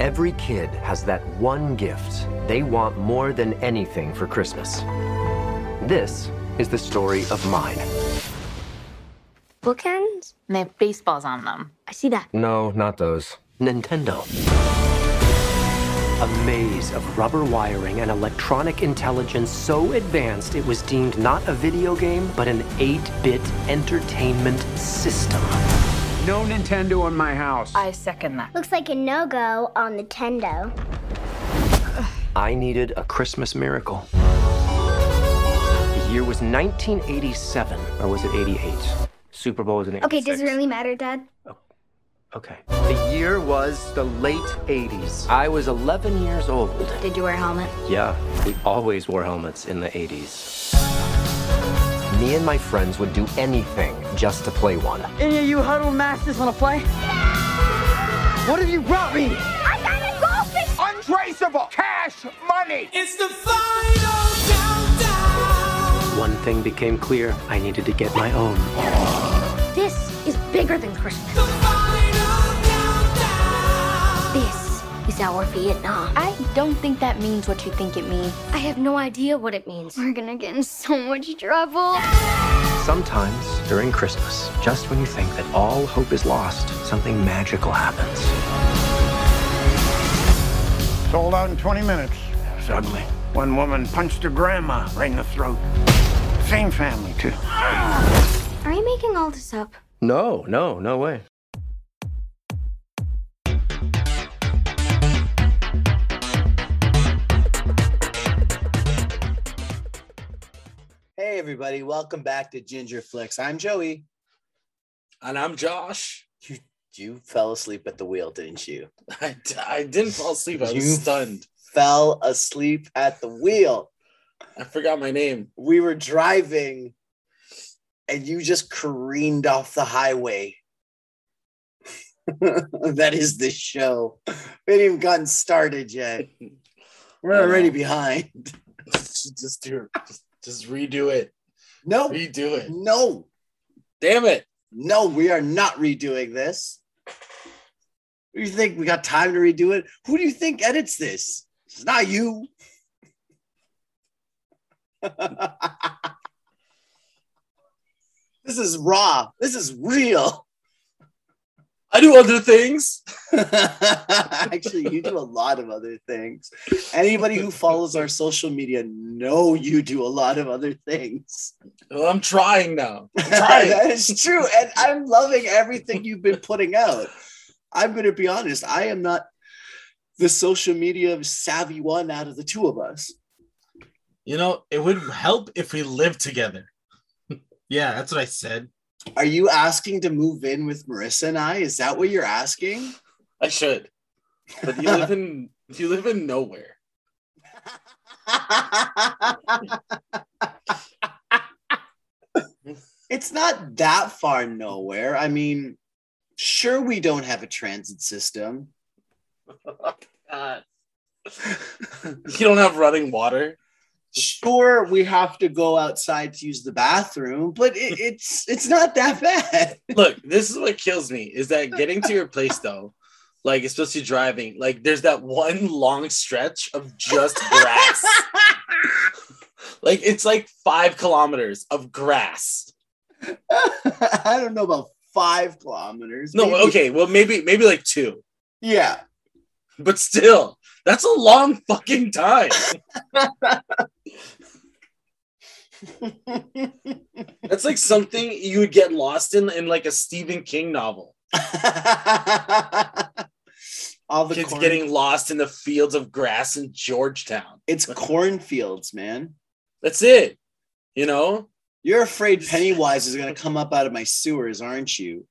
Every kid has that one gift they want more than anything for Christmas. This is the story of mine. Bookends? And they have baseballs on them. I see that. No, not those. Nintendo. A maze of rubber wiring and electronic intelligence so advanced it was deemed not a video game, but an 8 bit entertainment system. No Nintendo in my house. I second that. Looks like a no-go on Nintendo. I needed a Christmas miracle. The year was 1987, or was it 88? Super Bowl was in 86. Okay, does it really matter, Dad? Oh, okay. The year was the late 80s. I was 11 years old. Did you wear a helmet? Yeah, we always wore helmets in the 80s. Me and my friends would do anything just to play one. Any of you huddle masters want to play? Yeah! What have you brought me? I got a goldfish! Untraceable cash money. It's the final countdown. One thing became clear I needed to get my own. This is bigger than Christmas. Our Vietnam. I don't think that means what you think it means. I have no idea what it means. We're gonna get in so much trouble. Sometimes during Christmas, just when you think that all hope is lost, something magical happens. Sold out in 20 minutes. Suddenly, one woman punched her grandma right in the throat. Same family, too. Are you making all this up? No, no, no way. Hey everybody, welcome back to Ginger Flicks. I'm Joey. And I'm Josh. You you fell asleep at the wheel, didn't you? I didn't fall asleep. I You- was stunned. Fell asleep at the wheel. I forgot my name. We were driving and you just careened off the highway. that is the show. We haven't even gotten started yet. We're already behind. just do just, just redo it. No, Redo it. no, Damn it. no, we are not redoing this. Do you think we got time to redo it? Who do you think edits this? It's not you. this is raw. This is real. I do other things. Actually, you do a lot of other things. Anybody who follows our social media know you do a lot of other things. Well, I'm trying now. I'm trying. that is true. And I'm loving everything you've been putting out. I'm going to be honest. I am not the social media savvy one out of the two of us. you know, it would help if we lived together. yeah, that's what I said. Are you asking to move in with Marissa and I? Is that what you're asking? I should. But you live in you live in nowhere. it's not that far nowhere. I mean, sure, we don't have a transit system. God. you don't have running water. Sure, we have to go outside to use the bathroom, but it, it's it's not that bad. Look, this is what kills me is that getting to your place though, like especially driving, like there's that one long stretch of just grass. like it's like five kilometers of grass. I don't know about five kilometers. No, maybe- okay, well maybe maybe like two, Yeah. but still, that's a long fucking time. That's like something you would get lost in in like a Stephen King novel. All the Kids corn- getting lost in the fields of grass in Georgetown. it's cornfields, man. That's it. You know? You're afraid Pennywise is gonna come up out of my sewers, aren't you?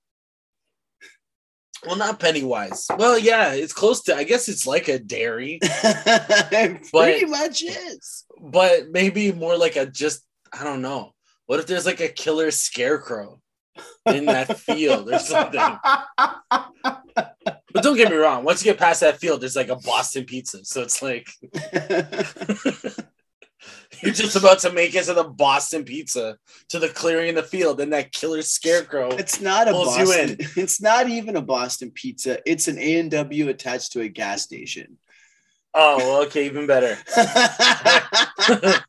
Well, not Pennywise. Well, yeah, it's close to. I guess it's like a dairy, it pretty much is. but maybe more like a just. I don't know. What if there's like a killer scarecrow in that field or something? But don't get me wrong. Once you get past that field, there's like a Boston pizza. So it's like, You're just about to make it to the Boston Pizza, to the clearing in the field, and that killer scarecrow. It's not a Pulls you Boston. in. It's not even a Boston pizza. It's an A and W attached to a gas station. Oh, okay, even better.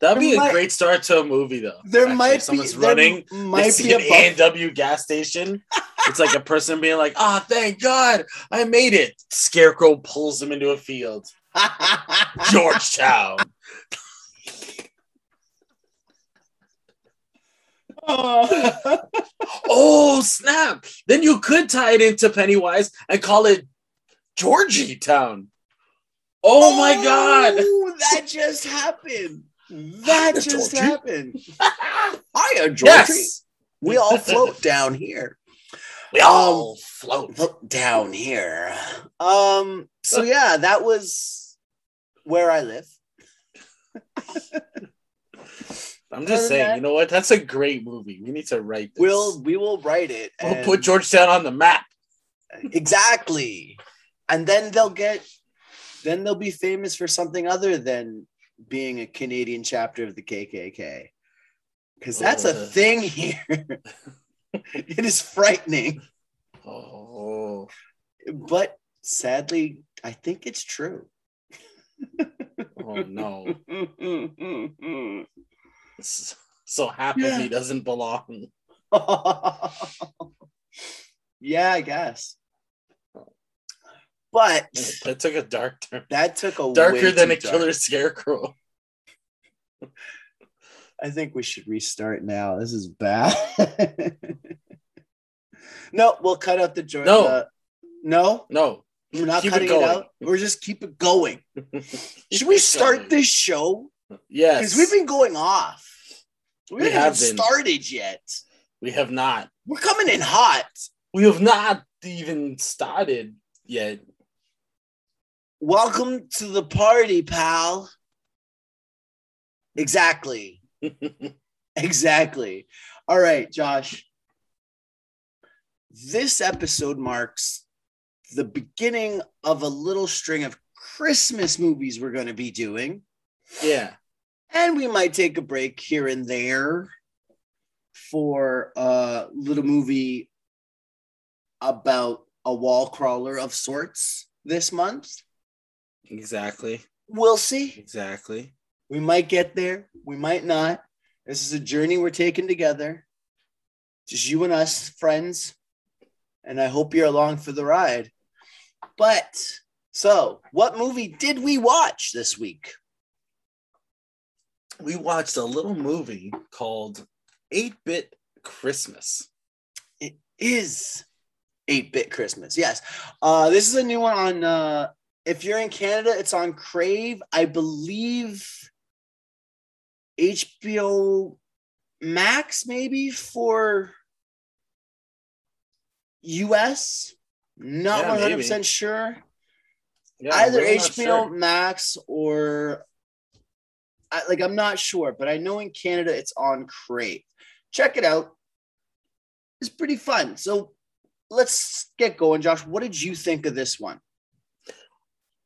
That'd be There a might- great start to a movie, though. There Actually, might someone's be running. might be a an A and W gas station. It's like a person being like, "Ah, thank God, I made it." Scarecrow pulls him into a field. Georgetown. oh snap! Then you could tie it into Pennywise and call it Georgie Town. Oh, my God! Oh, that just happened. That just happened. Hiya, Georgie. Yes, We all float down here. we all float. Float down here. Um. So yeah, that was where I live. I'm just saying, than you know what? That's a great movie. We need to write this. We'll we will write it. We'll put Georgetown on the map. exactly, and then they'll get. Then they'll be famous for something other than being a Canadian chapter of the KKK, because that's a oh. thing here. it is frightening, Oh, but sadly, I think it's true. oh no. So of me doesn't belong. yeah, I guess. But That took a dark turn. that took a Darker than a killer scarecrow. I think we should restart now. This is bad. no, we'll cut out the joint. No. uh, no, No. we're not Keep cutting it, going. out. We're just keep it going. Should we start this show? Yes. Because we've been going off. We, We haven't started yet. We have not. We're coming in hot. We have not even started yet. Welcome to the party, pal. Exactly. Exactly. All right, Josh. This episode marks the beginning of a little string of Christmas movies we're going to be doing. yeah. And we might take a break here and there for a little movie about a wall crawler of sorts this month. Exactly. We'll see. Exactly. We might get there. We might not. This is a journey we're taking together. Just you and us, friends. And I hope you're along for the ride. But so, what movie did we watch this week? We watched a little movie called 8 Bit Christmas. It is 8 Bit Christmas. Yes. Uh, this is a new one on, uh, if you're in Canada, it's on Crave. I believe HBO Max, maybe for US. Not Yeah, 100% maybe. sure. Yeah, Either we're HBO sure. Max or I, like I'm not sure, but I know in Canada it's on Crave. Check it out. It's pretty fun. So let's get going, Josh. What did you think of this one?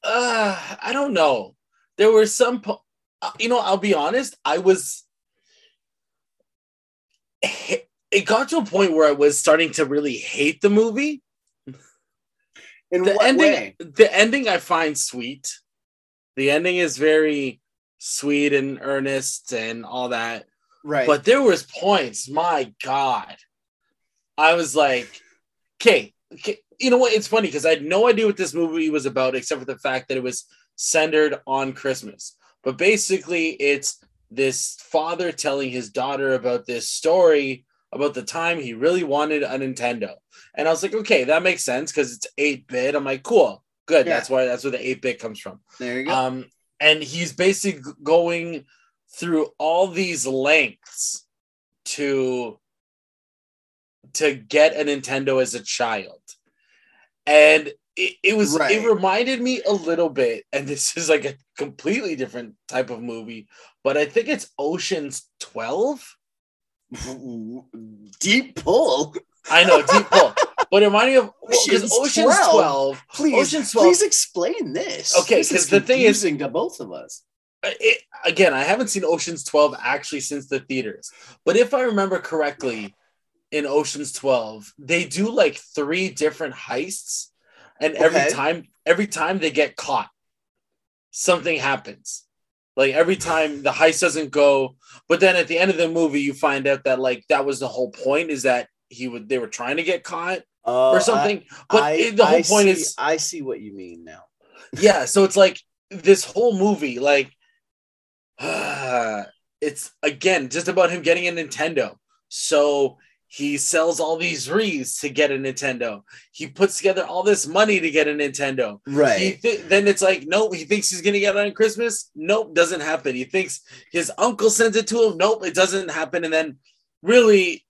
Uh, I don't know. There were some, po- uh, you know, I'll be honest. I was. It got to a point where I was starting to really hate the movie. In The ending, way? the ending, I find sweet. The ending is very sweet and earnest and all that. Right. But there was points, my God. I was like, okay, okay. You know what? It's funny because I had no idea what this movie was about, except for the fact that it was centered on Christmas. But basically, it's this father telling his daughter about this story about the time he really wanted a Nintendo. And I was like, okay, that makes sense because it's 8 bit. I'm like, cool, good. Yeah. That's why that's where the 8 bit comes from. there you go. Um, and he's basically going through all these lengths to to get a Nintendo as a child. And it, it was Right. it reminded me a little bit, and this is like a completely different type of movie, but I think it's Ocean's 12. Deep pull. I know, deep pull. but it reminded me of Ocean's Ocean's 12? 12. Please, Ocean's 12. please explain this. Okay, because the thing is- to both of us. Uh, it, again, I haven't seen Ocean's 12 actually since the theaters. But if I remember correctly, in Ocean's 12, they do like three different heists, and every Okay. time, every time they get caught, something happens. Like every time the heist doesn't go, but then at the end of the movie, you find out that like that was the whole point is that he would they were trying to get caught Oh, or something. but I- the whole I point see- is I see what you mean now. yeah so it's like this whole movie like it's again just about him getting a nintendo so he sells all these wreaths to get a nintendo he puts together all this money to get a nintendo Right. thi- then it's like nope he thinks he's gonna get it on christmas nope doesn't happen he thinks his uncle sends it to him nope it doesn't happen and then really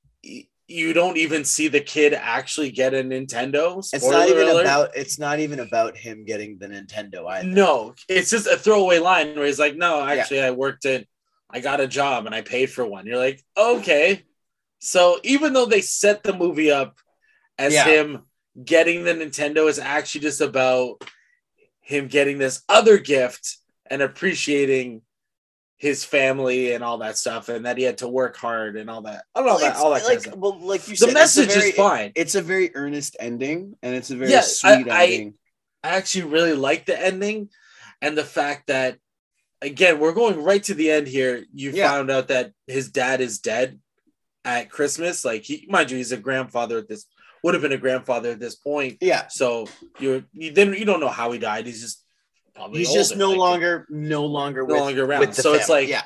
you don't even see the kid actually get a nintendo It's not even alert. about. It's not even about him getting the Nintendo. Either. No, it's just a throwaway line where he's like, "No, actually, I worked it. I got a job and I paid for one." You're like, "Okay." So even though they set the movie up as Yeah. him getting the Nintendo, is actually just about him getting this other gift and appreciating his family and all that stuff, and that he had to work hard and all that. I don't know that all that kind of stuff. well, like you The said, message very- is fine. It's a very earnest ending, and it's a very Yeah, sweet I- ending. I actually really like the ending and the fact that again we're going right to the end here. You Yeah. found out that his dad is dead at Christmas. Like he mind you, he's a grandfather at this would have been a grandfather at this point. yeah, So you're you then you don't know how he died. He's just probably he's just no like, longer, no longer, no with, longer around. So it's family. like yeah,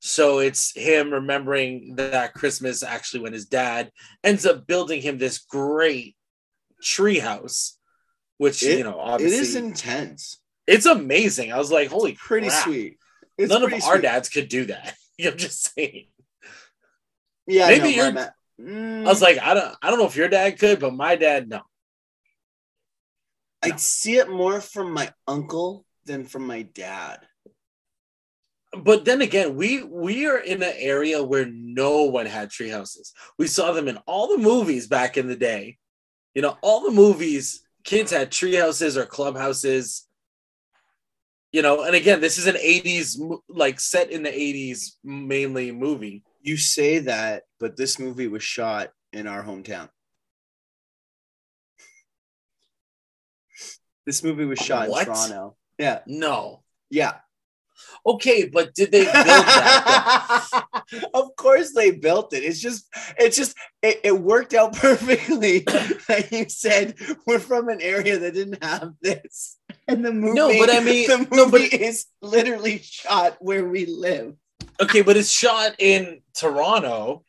so it's him remembering that Christmas actually when his dad ends up building him this great tree house, which It- you know it obviously is intense. it's amazing. I was like, holy Pretty crap. sweet. It's None of pretty our sweet. dads could do that. I'm just saying. Yeah, Maybe no, you're- Mm, I was like, I don't I don't know if your dad could, but my dad, no. I'd see it more from my uncle than from my dad. But then again, we we are in an area where no one had tree houses. We saw them in all the movies back in the day. You know, all the movies, kids had tree houses or clubhouses. You know, and again, this is an 80s like set in the 80s mainly movie. You say that, but this movie was shot in our hometown. This movie was shot What? in Toronto. Yeah, No. yeah. Okay, but did they build that? of course they built it. It's just, it's just, it, it worked out perfectly. like you said, we're from an area that didn't have this, and the movie. No, but I mean- the movie no, but- is literally shot where we live. Okay, but it's shot in Toronto.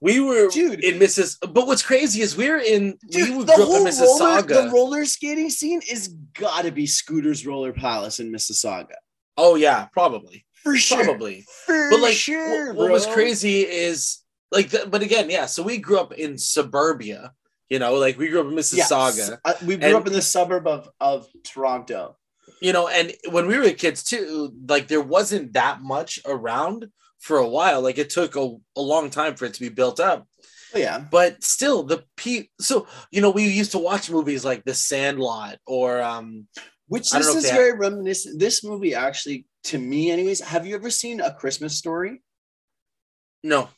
We were Dude. in Mrs. But what's crazy is we're in we Dude, grew the up in whole roller, Mississauga. the roller skating scene is gotta be Scooter's Roller Palace in Mississauga. oh yeah, probably, For sure. probably. For But like, sure, what, what was crazy is like, the, but again, yeah. So we grew up in suburbia. You know, like we grew up in. Mississauga. Uh, we grew And- up in the suburb of, of Toronto. You know, and when we were kids too, like there wasn't that much around for a while. Like it took a, a long time for it to be built up. Oh, yeah. but still the pe so you know we used to watch movies like the sandlot or um Which this is very reminiscent. This movie actually, to me, anyways, have you ever seen A Christmas Story? no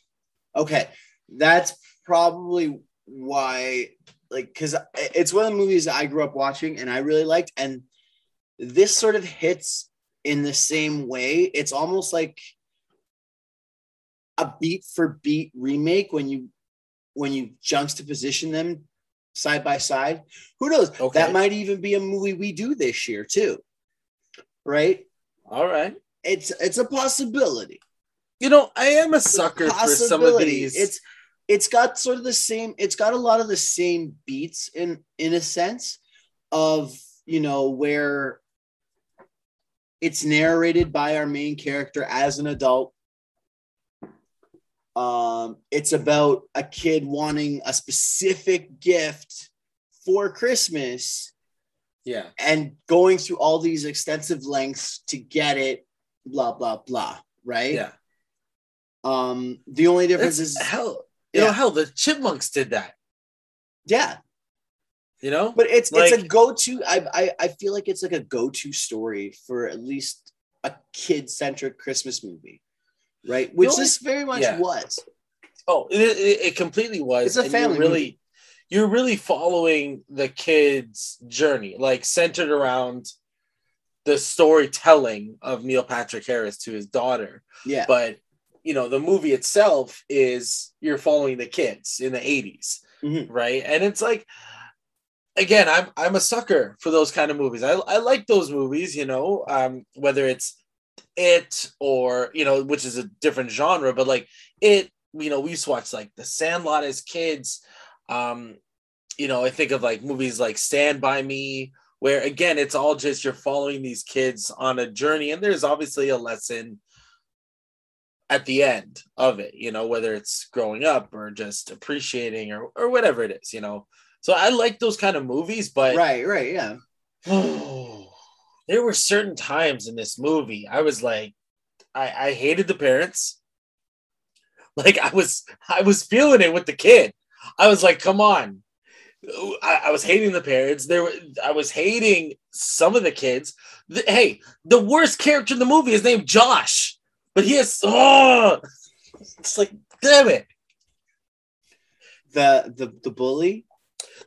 Okay, that's probably why, like, because it's one of the movies I grew up watching and I really liked, and this sort of hits in the same way. It's almost like a beat for beat remake when you when you juxtaposition them side by side. Who knows? Okay. That might even be a movie we do this year too. Right? all right It's it's a possibility. you know i am a It's a sucker for some of these It's it's got sort of the same. It's got a lot of the same beats in in a sense of you know where it's narrated by our main character as an adult. Um, it's about a kid wanting a specific gift for Christmas yeah and going through all these extensive lengths to get it. Blah blah blah. Right. yeah Um, the only difference That's is hell you know hell the chipmunks did that yeah, You know? But it's Like- it's a go-to. I, I I feel like it's like a go-to story for at least a kid-centric Christmas movie, right? Which this very much yeah. was. Oh, it, it, it completely was. It's a and you're family really, movie. you're really following the kid's journey, like centered around the storytelling of Neil Patrick Harris to his daughter. Yeah. But you know, the movie itself is you're following the kids in the 80s, Mhm. right? And it's like, again, I'm I'm a sucker for those kind of movies. I I like those movies, you know, um, whether it's it or you know, which is a different genre, but like it, you know, we used to watch like The Sandlot as kids. Um, you know, I think of like movies like Stand By Me, where again, it's all just you're following these kids on a journey, and there's obviously a lesson at the end of it, you know, whether it's growing up or just appreciating or or whatever it is, you know. So I like those kind of movies, but Right, right, yeah. there were certain times in this movie I was like, I, I hated the parents. Like I was I was feeling it with the kid. I was like, come on. I, I was hating the parents. There were I was hating some of the kids. The- hey, the worst character in the movie is named Josh, but he has oh it's like damn it. The the the bully.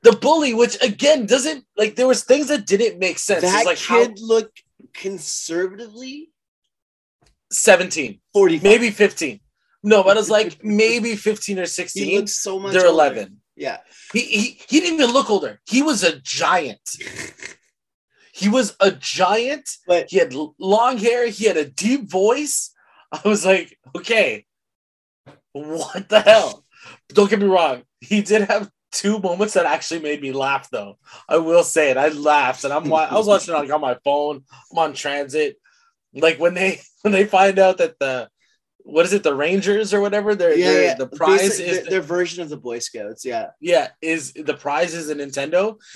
The bully, which again doesn't like there was things that didn't make sense. That like how kid looked conservatively 17. 45. maybe 15 no but it's like maybe 15 or he 16 looks so much they're older. 11 Yeah. he, he he didn't even look older he was a giant he was a giant But he had long hair he had a deep voice i was like okay what the hell don't get me wrong he did have two moments that actually made me laugh though. I will say it. I laughed and i'm i was watching like on my phone i'm on transit. Like when they when they find out that the what is it the rangers or whatever they're, yeah, yeah. the prize is their, their version of the Boy Scouts. Yeah. yeah, is the prize is a Nintendo.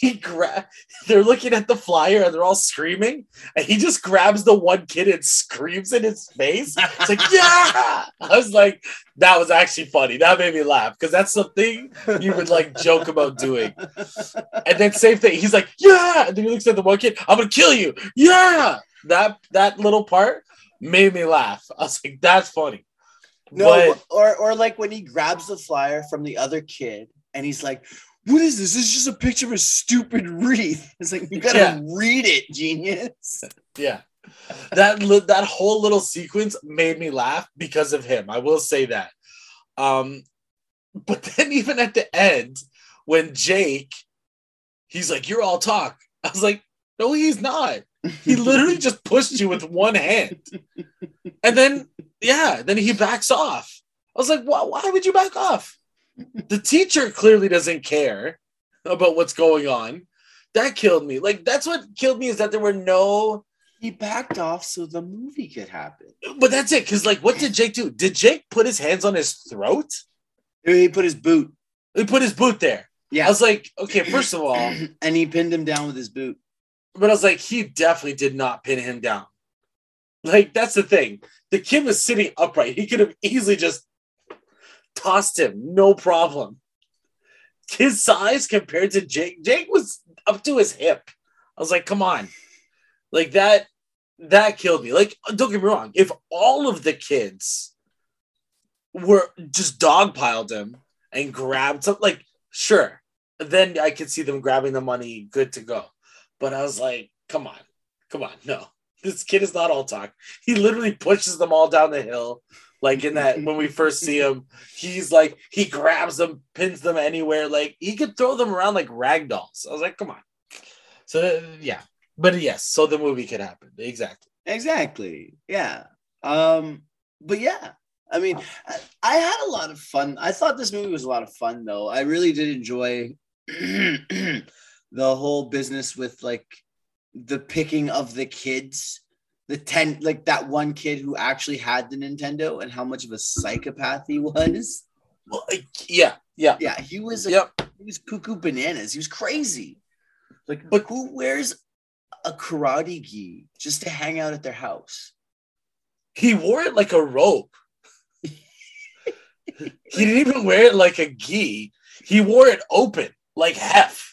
He gra- they're looking at the flyer and they're all screaming, and he just grabs the one kid and screams in his face. It's like, yeah! I was like, that was actually funny. That made me laugh because that's something you would like joke about doing. And then same thing, he's like, yeah, and then he looks at the one kid, I'm gonna kill you. Yeah, that that little part made me laugh. I was like, that's funny. No, But- or or like when he grabs the flyer from the other kid and he's like, "What is this? This is just a picture of a stupid wreath." It's like you gotta Yeah. read it, genius. Yeah. That that whole little sequence made me laugh because of him. I will say that. Um but then even at the end when Jake he's like you're all talk. I was like no he's not. He literally just pushed you with one hand. And then yeah, then he backs off. I was like why why would you back off? The teacher clearly doesn't care about what's going on. That killed me. Like that's what killed me is that there were no He backed off so the movie could happen. But that's it, because like, what did Jake do? Did Jake put his hands on his throat? He put his boot. He put his boot there. Yeah. I was like, okay, first of all, and he pinned him down with his boot. But I was like, he definitely did not pin him down. Like, that's the thing. The kid was sitting upright. He could have easily just tossed him, no problem. His size compared to Jake, Jake was up to his hip. I was like, come on. Like that, that killed me. Like, don't get me wrong. If all of the kids were just dogpiled him and grabbed something, like, sure, then I could see them grabbing the money, good to go. But I was like, come on, come on, no. This kid is not all talk. He literally pushes them all down the hill. Like in that, when we first see him, he's like, he grabs them, pins them anywhere. Like he could throw them around like rag dolls. I was like, come on. So, yeah. But yes, so the movie could happen. Exactly. Exactly. Yeah. Um, but yeah, I mean, I, I had a lot of fun. I thought this movie was a lot of fun, though. I really did enjoy the whole business with like the picking of the kids, the 10, like that one kid who actually had the Nintendo and how much of a psychopath he was. Well, yeah, yeah. Yeah, he was a, Yep. he was cuckoo bananas. He was crazy. Like, but who wears a karate gi just to hang out at their house? He wore it like a rope. he didn't even wear it like a gi. He wore it open, like hef.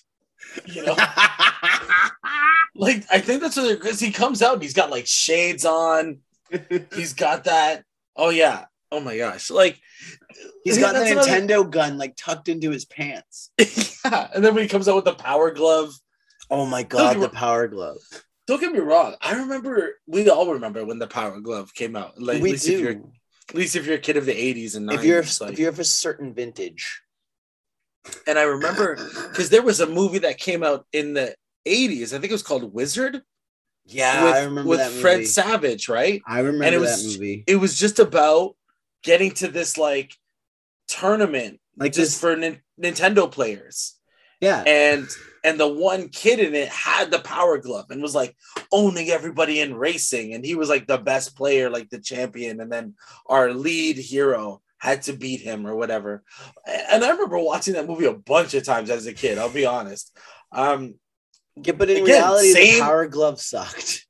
You know, like I think that's what because he comes out and he's got like shades on. He's got that. Oh yeah. Oh my gosh. Like He's got the that's another- Nintendo gun like tucked into his pants. yeah. And then when he comes out with the power glove, Oh my god, the power glove. don't get me wrong. I remember we all remember when the power glove came out. Like we at least if you're at least if you're a kid of the 80s and 90s. If you're like, if you're of a certain vintage. And I remember because there was a movie that came out in the 80s. I think it was called Wizard. Yeah, with, I remember with that movie. Fred Savage, right? I remember and it that was movie. it was just about getting to this like tournament Like just this, for nin- Nintendo players. yeah. And and the one kid in it had the power glove and was like owning everybody in racing and he was like the best player like the champion and then our lead hero had to beat him or whatever. And I remember watching that movie a bunch of times as a kid, I'll be honest. Um Yeah, but in Again, reality, same- the power glove sucked.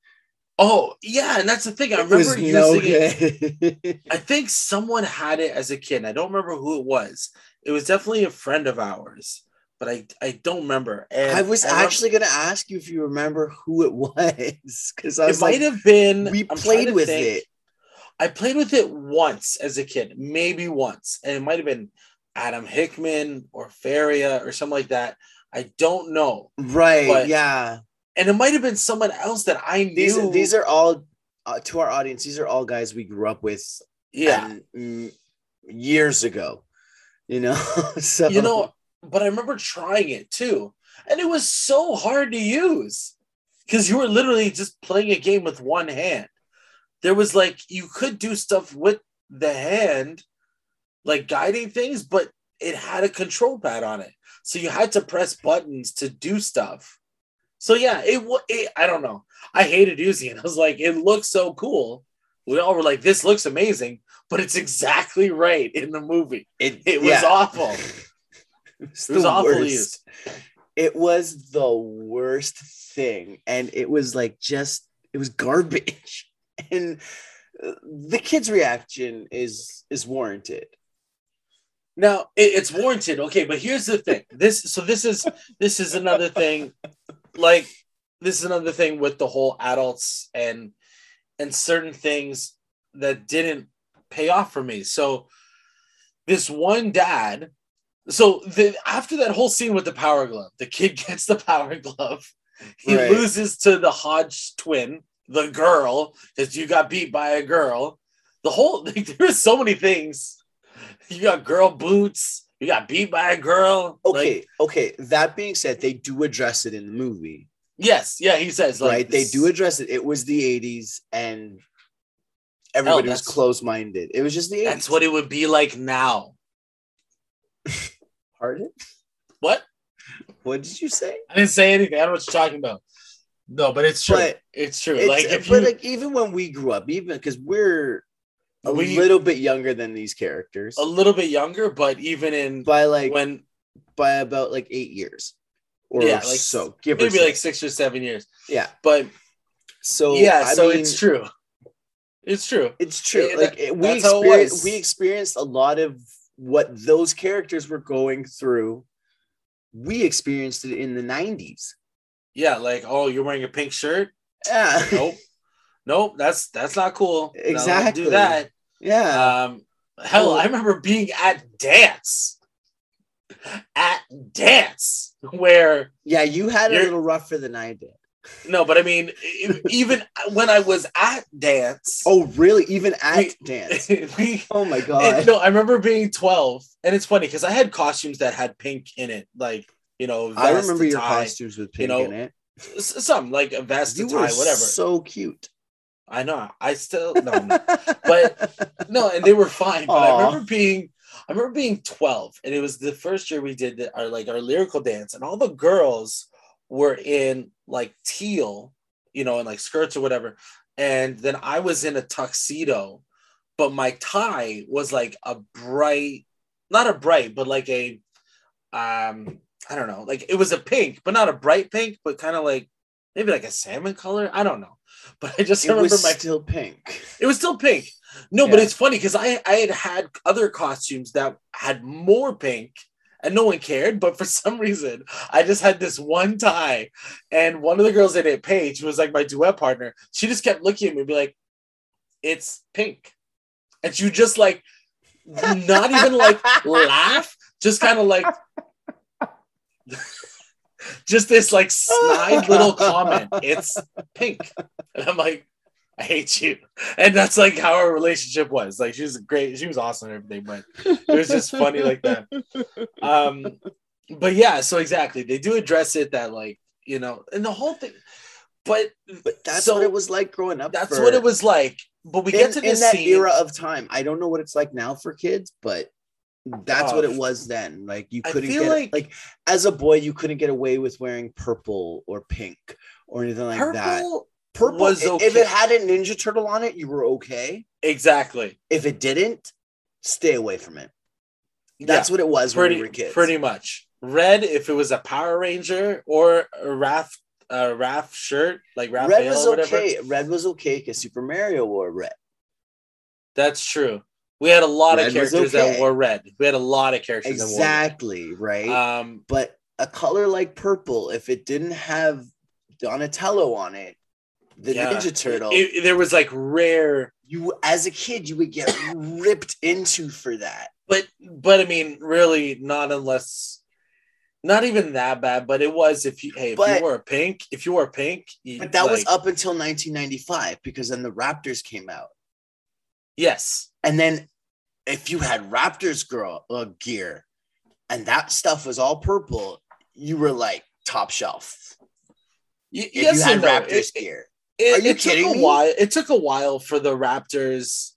oh yeah, and that's the thing. I It remember no using it. I think someone had it as a kid. I don't remember who it was. It was definitely a friend of ours, but I I don't remember. And I was remember- actually gonna ask you if you remember who it was because It was might have been. we I'm played with think. it. I played with it once as a kid, maybe once, and it might have been Adam Hickman or Faria or something like that. I don't know, Right? But yeah. and it might have been someone else that I knew. These these are all uh, to our audience. These are all guys we grew up with. yeah, and, mm, years ago. You know, so you know. But I remember trying it too, and it was so hard to use because you were literally just playing a game with one hand. There was like you could do stuff with the hand, like guiding things, but it had a control pad on it, so you had to press buttons to do stuff. So yeah, it was. I don't know. I hated using it. I was like, it looks so cool. We all were like, this looks amazing, but it's exactly right in the movie. it, It was yeah. awful. It was, It was awful worst. used. It was the worst thing, and it was like just it was garbage, and uh, the kid's reaction is is warranted. Now it, it's warranted, okay, but here's the thing. This so this is this is another thing, like this is another thing with the whole adults and and certain things that didn't pay off for me. So this one dad, so the after that whole scene with the power glove, the kid gets the power glove, he Right. loses to the Hodge twin, the girl, because you got beat by a girl. The whole like, there's so many things. You got girl boots. You got beat by a girl. Okay, Like, okay. That being said, they do address it in the movie, yes, yeah. He says like right? They do address it. It was the '80s, and everybody oh, was that's- close-minded. It was just the '80s. That's what it would be like now. Pardon? What? What did you say? I didn't say anything. I don't know what you're talking about. No, but it's true. But it's true. It's, like if but you, like even when we grew up, even because we're a We- little bit younger than these characters a little bit younger, but even in by like when by about like eight years or Yeah, like so. Give maybe like six or seven years. yeah. But So yeah, I so mean, it's true. It's true. It's true. Yeah, like that- we that's how it experienced we experienced a lot of what those characters were going through. We experienced it in the nineties. Yeah, like oh, you're wearing a pink shirt. Yeah. Nope, nope. That's that's not cool. Exactly. do that. yeah. Um, hell, I remember being at dance, at dance where yeah, you had a little rougher than I did. no, but I mean, even when I was at dance, Oh, really? Even at We- dance. we, Oh my god. no, I remember being twelve, and it's funny because I had costumes that had pink in it, like you know, I remember your tie, costumes with you pink know, in it. some like a vest, You tie, were whatever. so cute. I know. I still no, no. but no, and they were fine. But I remember being, I remember being twelve, and it was the first year we did the, our like our lyrical dance, and all the girls were in like teal, you know, and like skirts or whatever, and then I was in a tuxedo, but my tie was like a bright, not a bright, but like a, um, I don't know, like it was a pink, but not a bright pink, but kind of like maybe like a salmon color. I don't know, but I just it remember was my still pink. it was still pink. No, but it's funny because I I had had other costumes that had more pink, and no one cared. But for some reason, I just had this one tie, and one of the girls in it, Paige, was like my duet partner, she just kept looking at me and be like, "It's pink," and she would just like not even like laugh, just kind of like. Just this like snide little comment. It's pink. And I'm like, I hate you. And that's like how our relationship was. Like she was great, she was awesome and everything, but it was just funny like that. Um, but yeah, so exactly. They do address it that like, you know, and the whole thing, but But that's So, what it was like growing up. that's for- what it was like. But we in, get to in this that scene. era of time. I don't know what it's like now for kids, but that's what Oh. it was then. Like you couldn't get like- like, as a boy, you couldn't get away with wearing purple or pink or anything like purple that. Purple was i- If it had a Ninja Turtle on it, you were okay. exactly. If it didn't, stay away from it. That's Yeah. what it was pretty when we were kids. pretty much red if it was a power ranger or a Raph a Raph shirt like Raphael Red was or whatever okay. Red was okay because Super Mario wore red. that's true we had a lot Red of characters that okay. wore red we had a lot of characters Exactly, right? that um but a color like purple, if it didn't have Donatello on it, the yeah. Ninja Turtle, It- it- there was like rare you as a kid you would get ripped into for that. but but I mean really not unless not even that bad but it was if you hey if But- you wore a pink if you wore pink you- But that was up until 1995 because then the Raptors came out, yes and then if you had Raptors girl uh, gear, and that stuff was all purple, you were like top shelf. Y- yes you had and no. Raptors It- gear, It, Are you it took kidding a me? while. It took a while for the Raptors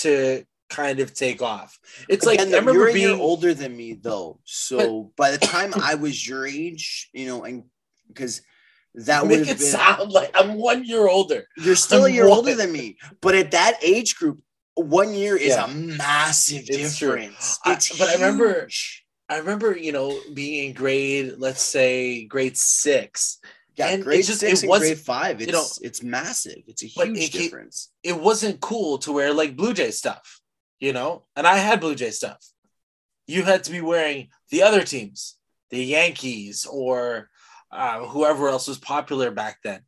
to kind of take off. It's like Again, I remember you're a year being older than me though, so by the time I was your age, you know, and because that would make it been sound like I'm one year older. you're still a I'm year one. older than me, but at that age group, one year is Yeah. a massive It's difference. I- but I remember- I remember, you know, being in grade, let's say grade six. yeah, and it grade just- six it and grade five. It's you know, it's massive. It's a huge it difference. It wasn't cool to wear like Blue Jay stuff, you know? And I had Blue Jay stuff. You had to be wearing the other teams, the Yankees or uh, whoever else was popular back then.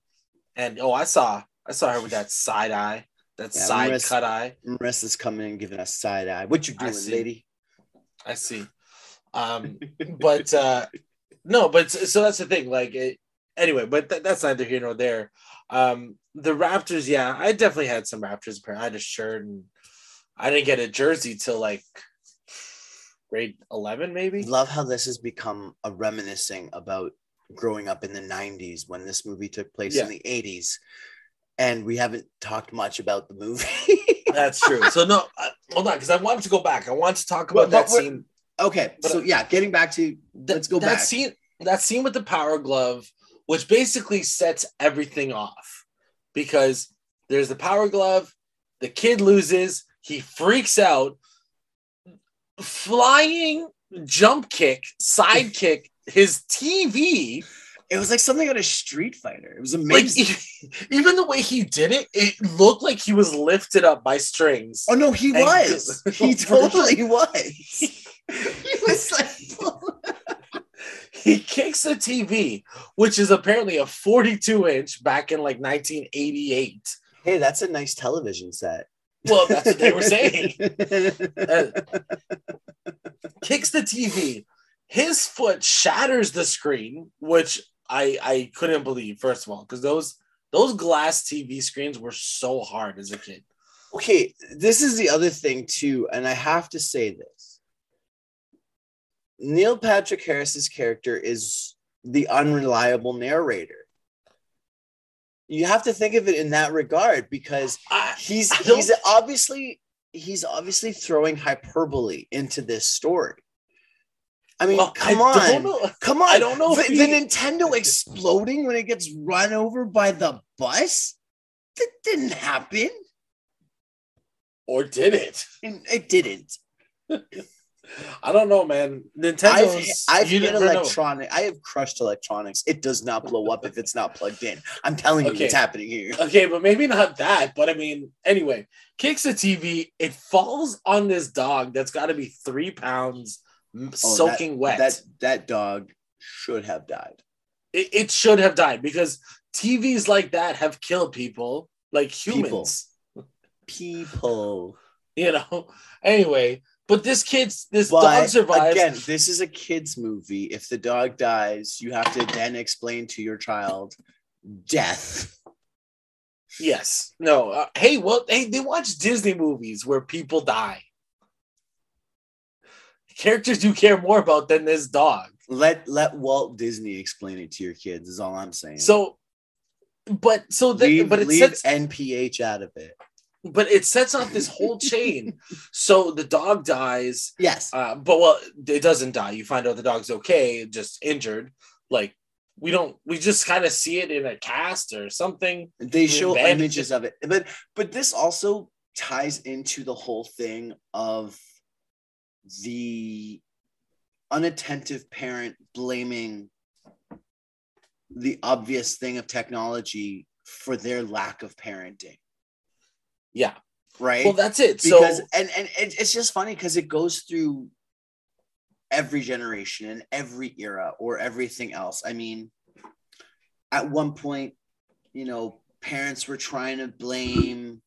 And oh, I saw I saw her with that side eye, that Yeah, side Marissa- cut eye. Marissa's coming and giving us side eye. What you doing, see. lady? I see. Um, but uh, no, but so that's the thing. Like, it, anyway, but th- that's neither here nor there. Um, the Raptors, yeah, I definitely had some Raptors. I had a shirt, and I didn't get a jersey till like grade eleven, maybe. Love how this has become a reminiscing about growing up in the 90s when this movie took place Yeah. in the 80s. And we haven't talked much about the movie. That's true. So no, uh, hold on, because I wanted to go back. I wanted to talk about But- that but scene. okay, But, so yeah, getting back to Th- let's go that back. scene that scene with the power glove which basically sets everything off because there's the power glove the kid loses he freaks out flying jump kick side kick his tv it was like something out of Street Fighter. It was like amazing. even the way he did it it looked like he was lifted up by strings oh no, he And- was. He totally was. he was like he kicks the tv which is apparently a 42 inch back in like 1988 Hey, that's a nice television set. Well, that's what they were saying. Uh, kicks the TV. His foot shatters the screen, which I I couldn't believe. First of all, because those those glass TV screens were so hard as a kid. okay, this is the other thing too, and I have to say this. Neil Patrick Harris's character is the unreliable narrator. You have to think of it in that regard because I, he's I he's obviously he's obviously throwing hyperbole into this story. I mean, well, come I don't on. know. Come on. I don't know The, if the Nintendo exploding when it gets run over by the bus? That didn't happen. Or did it? It didn't. I don't know, man. I've, I've you hit never know. electronic. I have crushed electronics. It does not blow up if it's not plugged in. I'm telling you it's happening here. Okay, but maybe not that. But I mean, anyway, kicks the TV. It falls on this dog that's got to be three pounds Oh, soaking that, wet. That that dog should have died. it, it should have died because TVs like that have killed people, like humans. People. You know. Anyway, but this kid's this But dog survives. again, this is a kids movie. If the dog dies, you have to then explain to your child death. Yes. No. Uh, hey, well, hey, they watch Disney movies where people die. Characters you care more about than this dog. Let let Walt Disney explain it to your kids. Is all I'm saying. So, but so that, leave, but it leave sets, NPH out of it. but it sets off this whole chain. so the dog dies. Yes. Uh, but well, it doesn't die. You find out the dog's okay, just injured. Like we don't, we just kind of see it in a cast or something. they show images of it but but this also ties into the whole thing of the unattentive parent blaming the obvious thing of technology for their lack of parenting Yeah. right Well, that's it. because so and and it, it's just funny because it goes through every generation and every era or everything else i mean at one point you know parents were trying to blame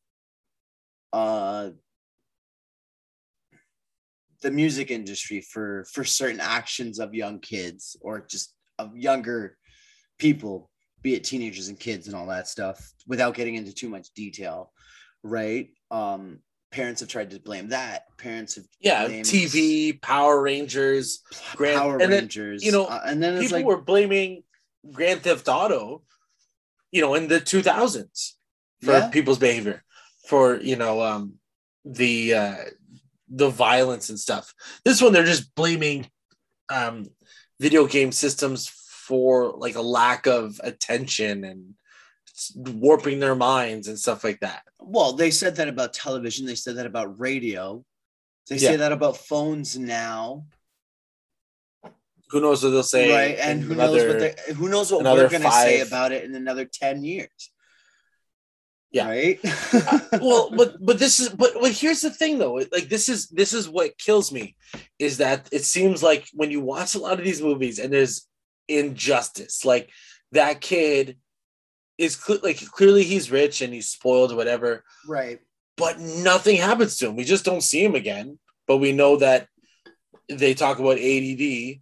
uh the music industry for for certain actions of young kids or just of younger people be it teenagers and kids and all that stuff without getting into too much detail right um parents have tried to blame that parents have yeah, TV, Power Rangers, Grand- power and then, rangers you know, uh, and then people like were blaming Grand Theft Auto, you know, in the 2000s for Yeah. people's behavior, for you know, um, the uh, the violence and stuff. This one, they're just blaming um, video game systems for like a lack of attention and warping their minds and stuff like that. well they said that about television they said that about radio they Yeah. say that about phones now Who knows what they'll say? right and who knows what they? Who knows what we're going to say about it in another 10 years Yeah. right? Well but but this is but but here's the thing though. Like this is this is what kills me is that it seems like when you watch a lot of these movies and there's injustice like that kid is cl- like clearly he's rich and he's spoiled or whatever right. but nothing happens to him. We just don't see him again but we know that they talk about ADD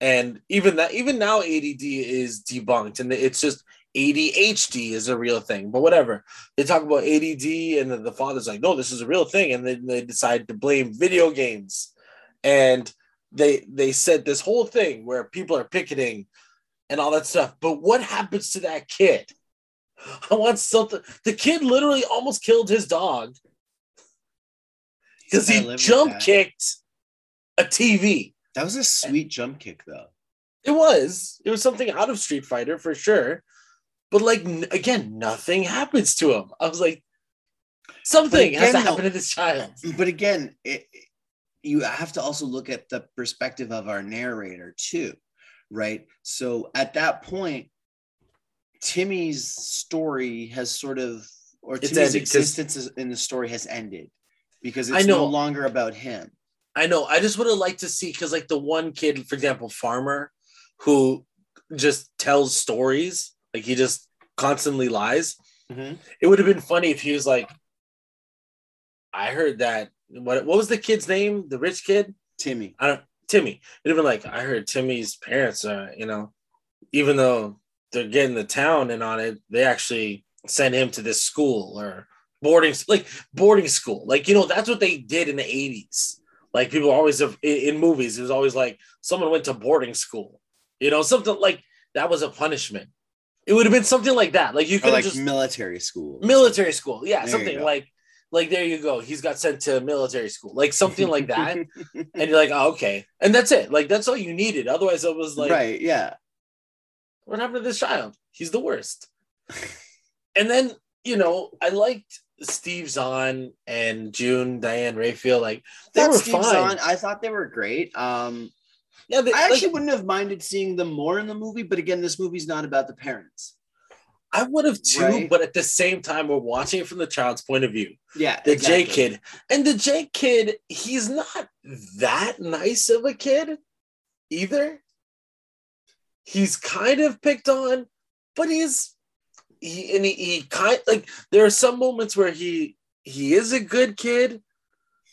and even that even now ADD is debunked and it's just ADHD is a real thing but whatever. They talk about ADD and then the father's like no this is a real thing. And then they decide to blame video games. And they they said this whole thing where people are picketing and all that stuff. But what happens to that kid? I want something. The kid literally almost killed his dog. Because he jump kicked a TV. that was a sweet jump kick though. It was. It was something out of Street Fighter for sure. But like again, nothing happens to him. I was like, something has to happen to this child. Mm, but again it, you have to also look at the perspective of our narrator too right so at that point timmy's story has sort of or It's timmy's ended existence in the story has ended because I it's know. no longer about him I know. I just would have liked to see because like the one kid, for example, farmer, who just tells stories, like he just constantly lies. Mhm. It would have been funny if he was like, I heard that. What what was the kid's name? The rich kid? timmy I don't Timmy. It'd have been like, I heard Timmy's parents are, you know, even though they're getting the town in on it, they actually sent him to this school or boarding like boarding school. Like, you know, that's what they did in the 80s. Like people always have in movies, it was always like someone went to boarding school. You know, something like that was a punishment. It would have been something like that. Like you could like just military school military school. Yeah, There something like like there you go. He's got sent to military school. Like something like that. and you're like, oh, okay. And that's it. Like that's all you needed. Otherwise, it was like, right yeah what happened to this child? He's the worst. and then, you know, I liked Steve Zahn and June, Diane Raphael. Like they were Steve fine. Zahn, I thought they were great. Um, yeah, they, I actually like, wouldn't have minded seeing them more in the movie, but again, this movie's not about the parents. I would have too, Right. but at the same time, we're watching it from the child's point of view. Yeah, The J kid. And the J kid, he's not that nice of a kid either. He's kind of picked on, but he's he and he, he kind like there are some moments where he he is a good kid.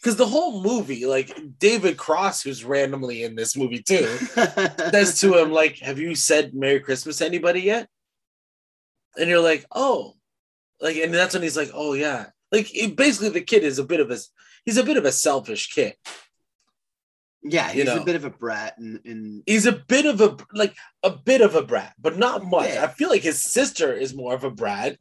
Because the whole movie, like David Cross, who's randomly in this movie too, says to him, like, have you said Merry Christmas to anybody yet? And you're like, oh. Like, and that's when he's like, oh yeah. Like he- basically the kid is a bit of a he's a bit of a selfish kid. yeah, you he's know. a bit of a brat, and, and He's a bit of a like a bit of a brat, but not much. Yeah. I feel like his sister is more of a brat,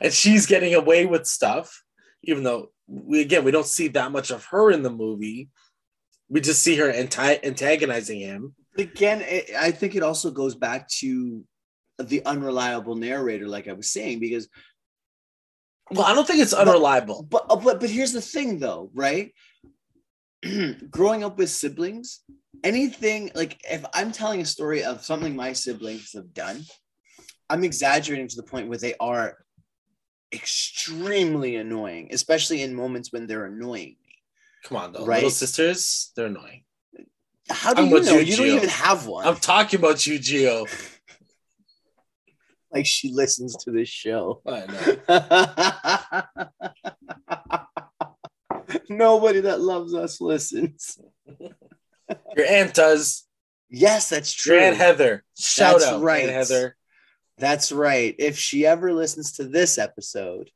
and she's getting away with stuff, even though we again we don't see that much of her in the movie. We just see her anti- antagonizing him. again, it, I think it also goes back to the unreliable narrator, like I was saying, because Well, I don't think it's unreliable. But uh, but but here's the thing though, right? Growing up with siblings, anything like if I'm telling a story of something my siblings have done, I'm exaggerating to the point where they are extremely annoying, especially in moments when they're annoying me. Come on, though. Right. Little sisters, they're annoying. How do I'm you know? you, You don't even have one. I'm talking about you, Gio. like she listens to this show. I know. Nobody that loves us listens. Your aunt does. Yes, that's true. Your aunt Heather. Shout That's out, right. Aunt Heather. That's right. If she ever listens to this episode,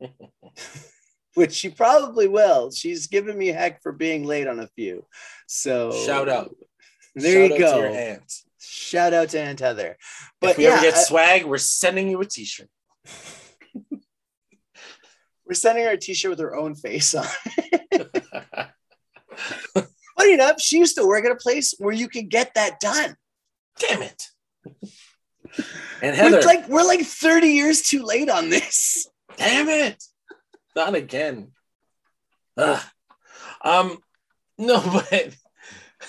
which she probably will, she's given me heck for being late on a few. So Shout out. There Shout you out go. To your aunt. Shout out to Aunt Heather. But if we yeah, ever get I- swag, we're sending you a T-shirt. we're sending her a T-shirt with her own face on. Funny enough, she used to work at a place where you can get that done. Damn it. And Heather, We're like we're like 30 years too late on this. damn it. Not again. Ugh. Um, no, but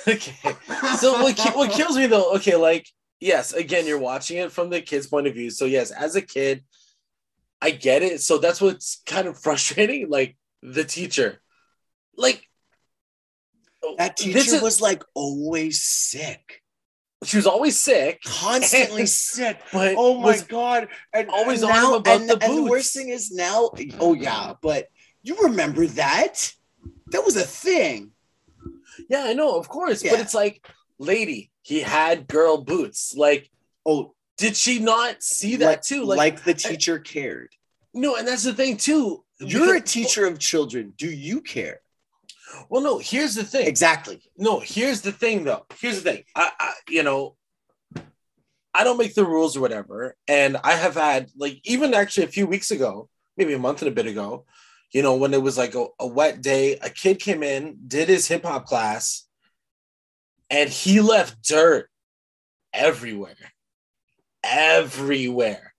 okay. So what, what kills me though? Okay, like yes, again, you're watching it from the kid's point of view. So yes, as a kid, I get it. So that's what's kind of frustrating. Like the teacher, like That teacher is- was like always sick. She was always sick, Constantly sick. but Oh my god! And always and on him about and, the and the worst thing is now. Oh yeah, but you remember that? That was a thing. Yeah, I know, of course. But it's like, lady, he had girl boots. Like, Oh, did she not see that like, too? Like, Like, the teacher cared. no, and that's the thing too. You're a because- teacher of children. Do you care? Well, no, here's the thing. Exactly. No, here's the thing though. Here's the thing. I, I you know, I don't make the rules or whatever. And I have had like even actually a few weeks ago, maybe a month and a bit ago, you know, when it was like a, a wet day, a kid came in, did his hip hop class, and he left dirt everywhere. Everywhere.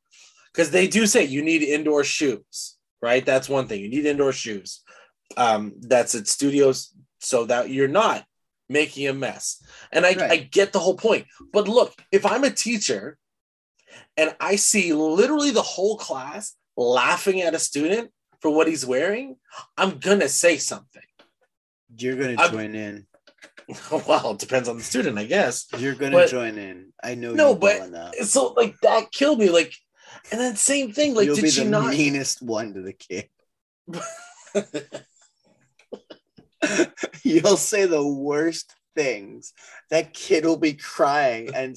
Because they do say you need indoor shoes, right? That's one thing. You need indoor shoes. Um, that's at studios so that you're not making a mess. And I, Right. I get the whole point. But look, if I'm a teacher and I see literally the whole class laughing at a student for what he's wearing, I'm gonna say something. You're gonna join in. well, it depends on the student, I guess. You're gonna but- join in. I know No, but-. So like that killed me. Like, and then same thing. Like, You'll did be she the not? meanest one to the kid. You'll say the worst things. That kid will be crying and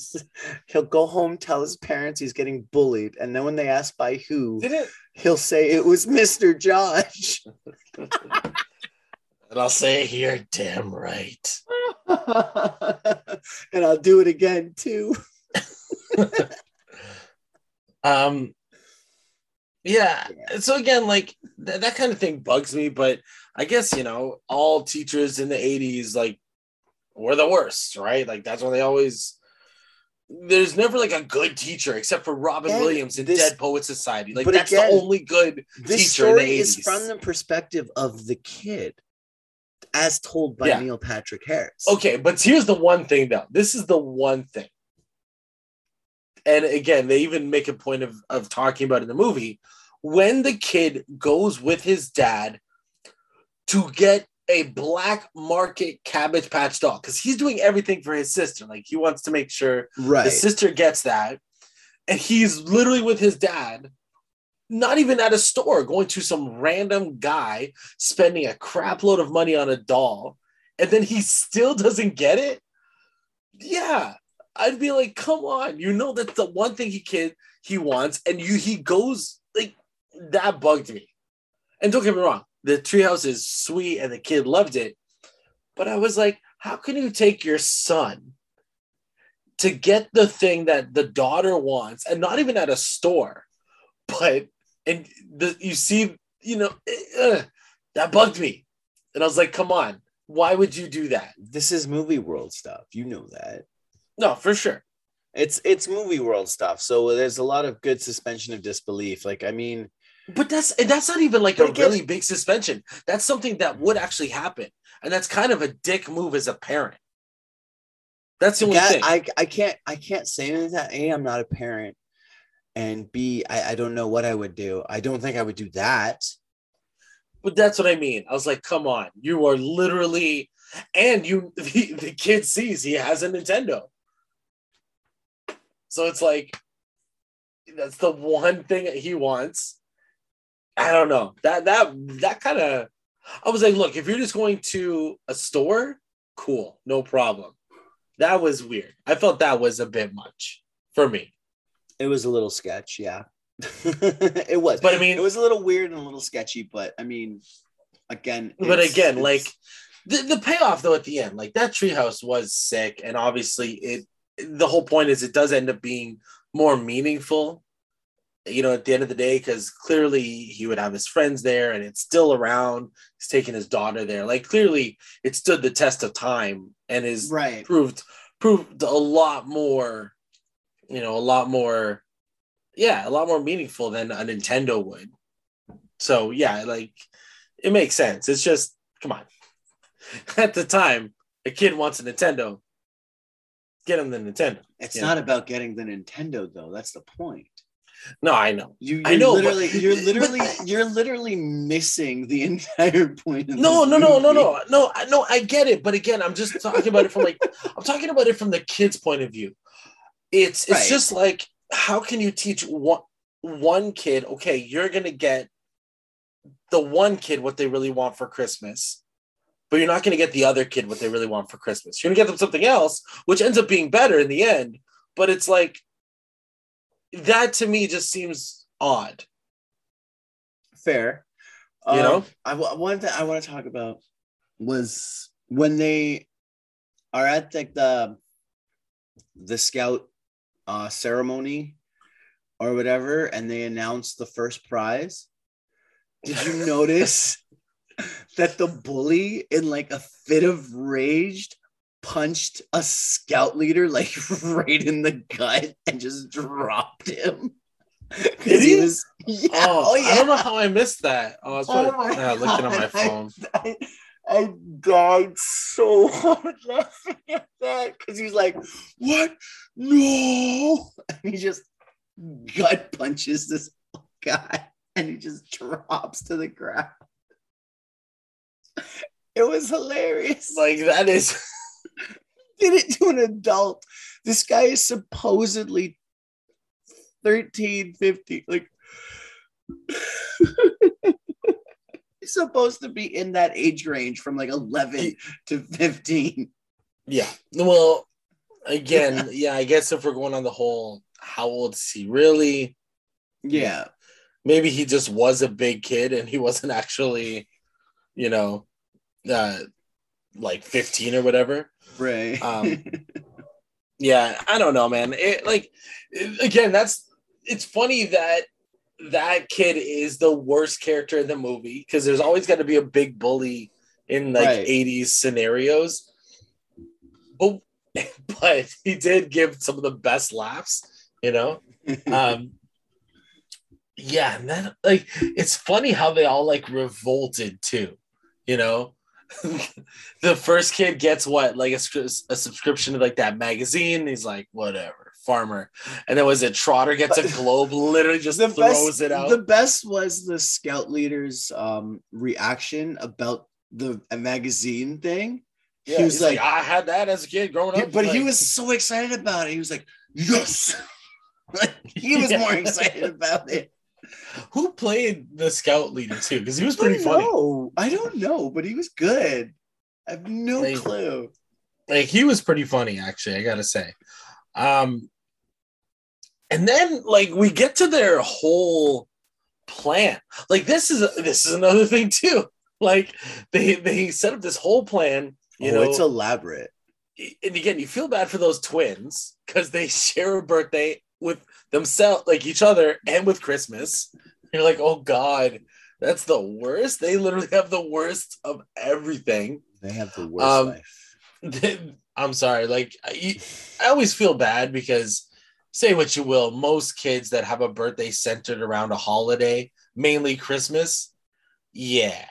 he'll go home, tell his parents he's getting bullied. And then when they ask by who, Did it? he'll say it was Mr. Josh. And I'll say, "You're damn right." and I'll do it again too. Um, yeah. So again, like th- that kind of thing bugs me. But I guess you know, all teachers in the '80s like were the worst, right? Like that's when they always. There's never like a good teacher except for Robin And Williams in this- Dead Poet Society. Like that's again, the only good This teacher in the story is from the perspective of the kid, as told by Yeah. Neil Patrick Harris. Okay, but here's the one thing though. This is the one thing. And again, they even make a point of, of talking about in the movie when the kid goes with his dad to get a black market cabbage patch doll because he's doing everything for his sister. Like he wants to make sure Right. his sister gets that. And he's literally with his dad, not even at a store, going to some random guy spending a crap load of money on a doll. And then he still doesn't get it. Yeah. I'd be like, come on. You know that's the one thing he can he wants, and you he goes like that bugged me. And don't get me wrong, the treehouse is sweet and the kid loved it. But I was like, how can you take your son to get the thing that the daughter wants and not even at a store, but and the, you see, you know, eh, that bugged me. And I was like, come on, why would you do that? This is movie world stuff. You know that. No, for sure. It's it's movie world stuff. So there's a lot of good suspension of disbelief. Like I mean, But that's and that's not even like a again- really big suspension. That's something that would mm. actually happen, and that's kind of a dick move as a parent. That's the only That- thing. I I can't I can't say anything. That a I'm not a parent, and b I I don't know what I would do. I don't think I would do that. But that's what I mean. I was like, come on, you are literally, and you the, the kid sees he has a Nintendo. So it's like that's the one thing that he wants. I don't know. That that that kind of I was like, look, if you're just going to a store, cool, no problem. That was weird. I felt that was a bit much for me. It was a little sketch, yeah. it was, But I mean- it was a little weird and a little sketchy. But I mean, again, but again, like the, the payoff though at the end, like that treehouse was sick, and obviously it. The whole point is it does end up being more meaningful, you know, at the end of the day, because clearly he would have his friends there, and it's still around. He's taking his daughter there. Like clearly, it stood the test of time and is right. proved proved a lot more, you know, a lot more, yeah, a lot more meaningful than a Nintendo would. So yeah, like it makes sense. It's just come on. At the time, a kid wants a Nintendo. Get him the Nintendo. It's not about getting the Nintendo though. That's the point. No, I know. You, you're I know, but- literally, you're but- literally, you're literally missing the entire point. Of No, no, no, no, no, no, I- no. I get it, but again, I'm just talking about it from like I'm talking about it from the kid's point of view. It's it's Right. just like how can you teach one one kid? Okay, you're gonna get the one kid what they really want for Christmas, but you're not gonna get the other kid what they really want for Christmas. You're gonna get them something else, which ends up being better in the end. But it's like that to me just seems odd. Fair. You Um, know? I wa- one thing I want to talk about was when they are at like the the scout uh ceremony or whatever, and they announce the first prize. Did you notice that the bully, in like a fit of rage, punched a scout leader like right in the gut and just dropped him? Did he? was yeah, Oh, oh, yeah. I don't know how I missed that. Oh, I was probably, uh, looking at my phone. I, I died so hard laughing at that because he's like, "What? No!" And he just gut punches this guy, and he just drops to the ground. It was hilarious. Like that is did it to an adult. This guy is supposedly 13, 15. Like, he's supposed to be in that age range from like 11 to 15. yeah. Well, again, yeah. I guess if we're going on the whole, how old is he really? Yeah. Maybe he just was a big kid and he wasn't actually, you know, uh, like fifteen or whatever. Right. Um, Yeah, I don't know, man. It like it- again, that's it's funny that that kid is the worst character in the movie because there's always got to be a big bully in like Right. 80s scenarios. But but he did give some of the best laughs, you know. Um yeah, and then like it's funny how they all like revolted too, you know. the first kid gets what like a, a subscription to like that magazine. He's like, whatever, farmer. And then was it Trotter gets a globe, literally just the throws best, it out. The best was the scout leader's um, reaction about the a magazine thing. Yeah, he was he's like, I had that as a kid growing up. but he was so excited about it. He was like, "Yes!" like he was more excited about it. Who played the scout leader too? Because he was pretty don't funny. know. I don't know, but he was good. I have no Like- clue. like he was pretty funny actually i gotta say um and then like we get to their whole plan like this is this is another thing too like they they set up this whole plan you oh, know it's elaborate. and again you feel bad for those twins because they share a birthday with themselves like each other and with christmas you're like oh god that's the worst they literally have the worst of everything They have the worst Um, life. I'm sorry. Like I, I always feel bad because say what you will, most kids that have a birthday centered around a holiday, mainly Christmas, yeah.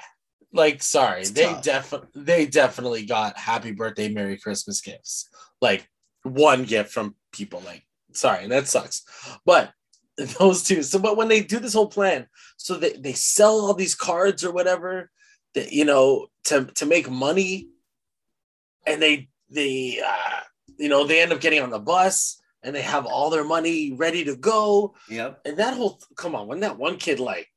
Like sorry, It's they definitely they definitely got happy birthday, Merry Christmas gifts. Like one gift from people like sorry, that sucks. But those two. So but when they do this whole plan, so they, they sell all these cards or whatever, that you know, to to make money and they they uh, you know they end up getting on the bus and they have all their money ready to go Yep. and that whole come on when that one kid like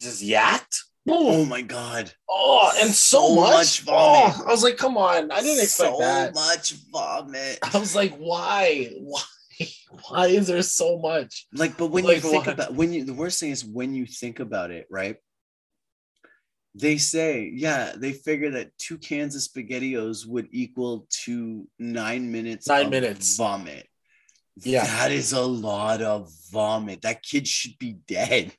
just yacked Oh my god. oh and so, So much, much vomit. Oh, I was like come on I didn't expect so that much vomit. I was like why why why is there so much Like, but when Like you think about when you the worst thing is when you think about it, right? They say, yeah, they figure that two cans of spaghettios would equal to nine minutes Nine of minutes. vomit. Yeah. That is a lot of vomit. That kid should be dead.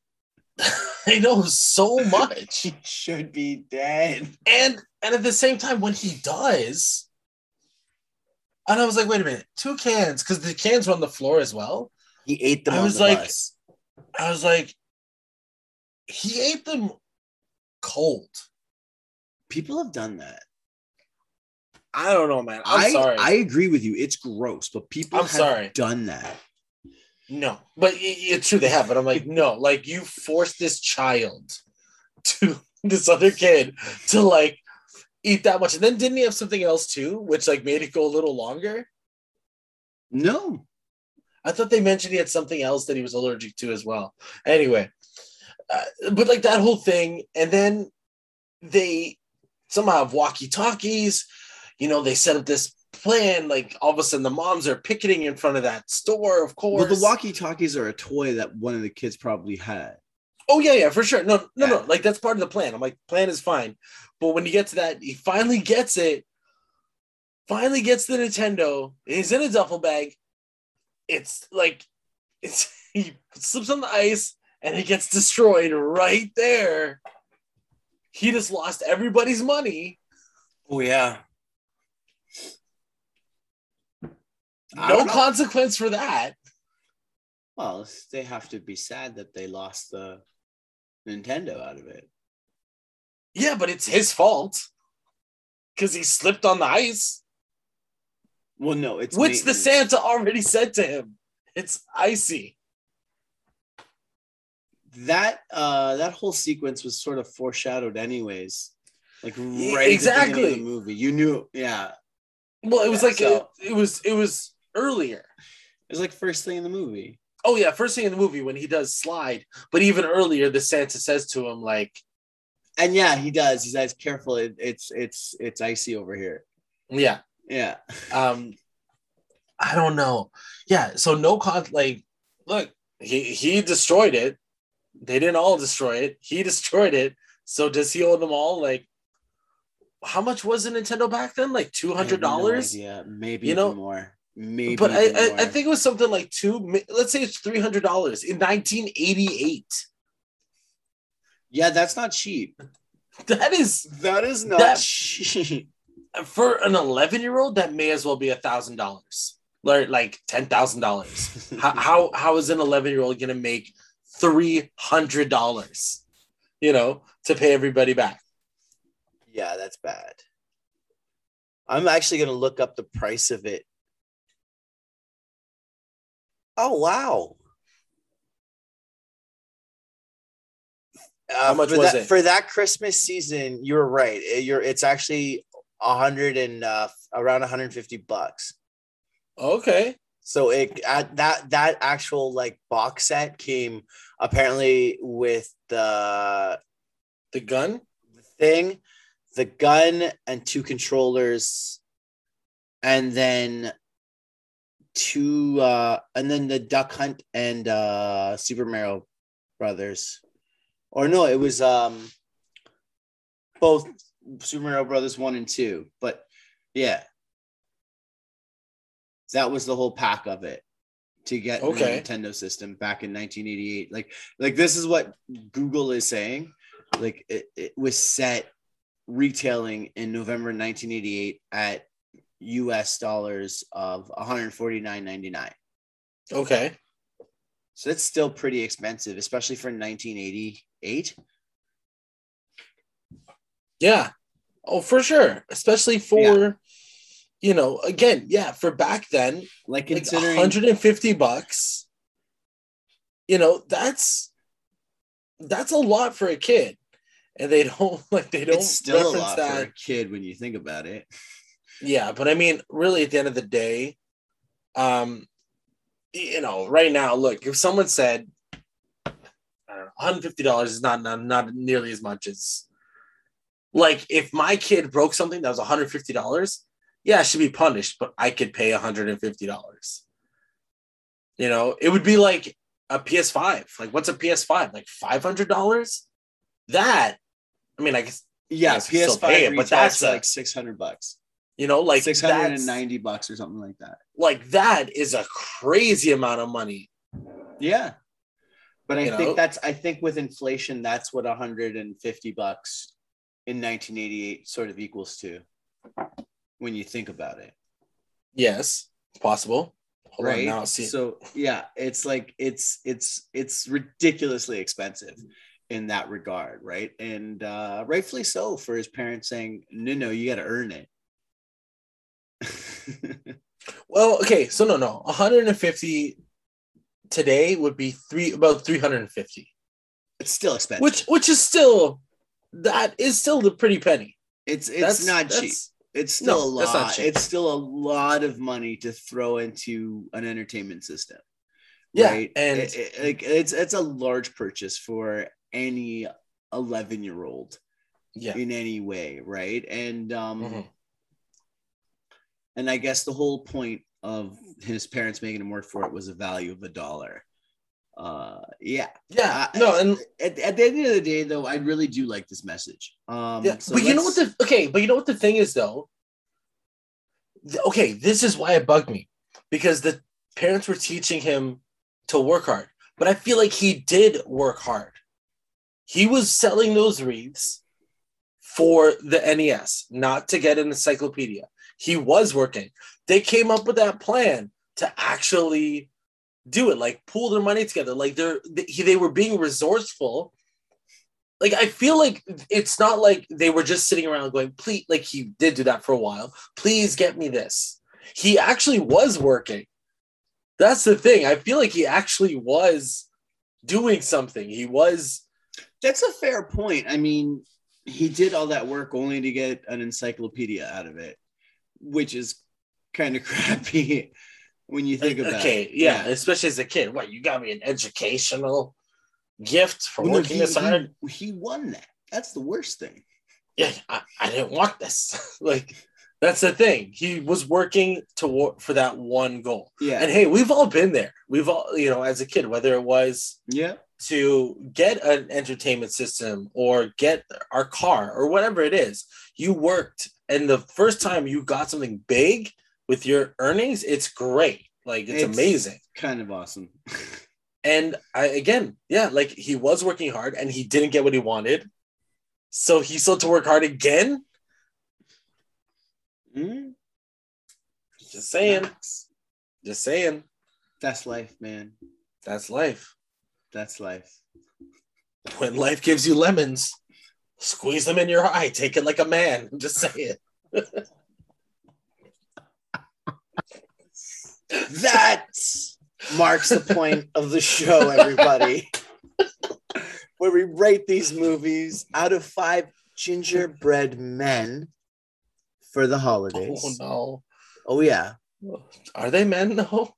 I know so much He should be dead. and and at the same time when he does and I was like wait a minute two cans because the cans were on the floor as well He ate them I on was the like- bus. I was like, he ate them cold. People have done that. I don't know, man. I'm I, sorry. I agree with you. It's gross, but people I'm have sorry. done that. no, but it- it's true they have. But I'm like, no, like you forced this child to this other kid to like eat that much, and then didn't he have something else too, which like made it go a little longer? No. I thought they mentioned he had something else that he was allergic to as well. Anyway, uh, but like that whole thing, and then they somehow have walkie talkies. You know, they set up this plan. Like all of a sudden, the moms are picketing in front of that store. Of course. Well, the walkie talkies are a toy that one of the kids probably had. Oh yeah, yeah, for sure. No, no, Yeah. no. Like that's part of the plan. I'm like, plan is fine, but when you get to that, he finally gets it. Finally gets the Nintendo. He's in a duffel bag. It's like it's he slips on the ice and he gets destroyed right there. He just lost everybody's money. Oh yeah. No consequence for that. Well, they have to be sad that they lost the Nintendo out of it. Yeah, but it's his fault because he slipped on the ice. Well, no, it's which the. Santa already said to him. It's icy. that uh that whole sequence was sort of foreshadowed anyways. Like right the exactly. of the movie. You knew, yeah. Well, it was Yeah, like so- it, it was it was earlier. It was like first thing in the movie. Oh yeah, first thing in the movie when he does slide, but even earlier, the Santa says to him like, And yeah, he does. He says, careful, it, it's it's it's icy over here. "Yeah, Yeah. um, I don't know, yeah." So no con like, look, he he destroyed it. They didn't all destroy it. He destroyed it. So does he owe them all? Like, how much was a Nintendo back then? Like two hundred dollars. Yeah, maybe You know, more. Maybe but I, I, I think it was something like two. Let's say it's three hundred dollars in nineteen eighty eight. yeah, that's not cheap. That is That is not That- cheap. for an eleven year old. That may as well be a thousand dollars, like like ten thousand dollars. How how how is an eleven year old going to make three hundred dollars? You know, to pay everybody back. Yeah, that's bad. I'm actually gonna look up the price of it Oh wow. Uh, How much for was that, it? for that Christmas season? You're right. Uh, You're it's actually a hundred and uh, around 150 bucks. Okay. So it at that that actual like box set came apparently with the The gun? The thing, the gun, and two controllers, and then two uh and then the Duck Hunt and uh Super Mario Brothers. Or no, it was um both Super Mario Brothers 1 and 2, but yeah. That was the whole pack of it to get Okay. the Nintendo system back in 1988. Like like this is what Google is saying. Like it, it was set retailing in November 1988 at US dollars of 149.99. Okay. So that's still pretty expensive, especially for 1988. Yeah. Oh, for sure. Especially for, you know, again, yeah, for back then, Like like considering 150 bucks. You know, that's that's a lot for a kid. And they don't like they don't it's still a lot that. for a kid when you think about it. Yeah, but I mean, really, at the end of the day, um, you know, right now, look, if someone said, I don't know, one hundred fifty dollars is not, not not nearly as much as, like, if my kid broke something that was one hundred fifty dollars, yeah, I should be punished, but I could pay one hundred and fifty dollars. You know, it would be like a PS5. Like, what's a PS5? Like five hundred dollars? That, I mean, I guess Yeah, Yes, you PS5 it, but that's like 600 bucks. You know, like Like 690 bucks or something like that. like that is a crazy amount of money. Yeah. But I You know? think that's I think with inflation, that's what 150 bucks in 1988 sort of equals to when you think about it. Yes, it's possible. Hold on, right. now, see, So yeah, it's like it's it's it's ridiculously expensive in that regard, right? And uh rightfully so for his parents saying, no, no, you gotta earn it. well, okay, so no, no, 150 today would be three about 350, it's still expensive. which which is still that is still the pretty penny. it's it's That's not that's- cheap. It's still No, a lot. It's still a lot of money to throw into an entertainment system. Yeah, right? and- It- it- like it's it's a large purchase for any 11 year old Yeah, in any way, right? And um Mhm. And I guess the whole point of his parents making him work for it was the value of a dollar. Uh yeah. yeah, no, and At, at the end of the day though, I really do like this message. Um yeah, so but you know what the okay, but you know what the thing is though. Okay, this is why it bugged me because the parents were teaching him to work hard, but I feel like he did work hard. He was selling those wreaths for the NES, not to get an encyclopedia. He was working. They came up with that plan to actually do it, like pull their money together. Like they're they, they were being resourceful. Like I feel like it's not like they were just sitting around going, please, like he did do that for a while. Please get me this. He actually was working. That's the thing. I feel like he actually was doing something. He was That's a fair point. I mean, he did all that work only to get an encyclopedia out of it, which is kind of crappy when you think about okay, it. yeah, especially as a kid. What you got me an educational gift for Well, no, working he, this hard? he, he won that. That's the worst thing. Yeah, I, I didn't want this. like that's the thing. He was working to wor- for that one goal. Yeah. And hey, we've all been there. We've all, you know, as a kid, whether it was yeah. to get an entertainment system or get our car or whatever it is, you worked. And the first time you got something big with your earnings, it's great. Like it's, amazing. Kind of awesome. And I again, yeah, like he was working hard and he didn't get what he wanted. So he still had to work hard again. Mm, Just saying. sucks. Just saying. That's life, man. That's life. That's life. When life gives you lemons, squeeze them in your eye. Take it like a man. I'm just saying. That's marks the point of the show, everybody. Where we rate these movies out of five gingerbread men for the holidays. Oh no. Oh yeah. Are they men though?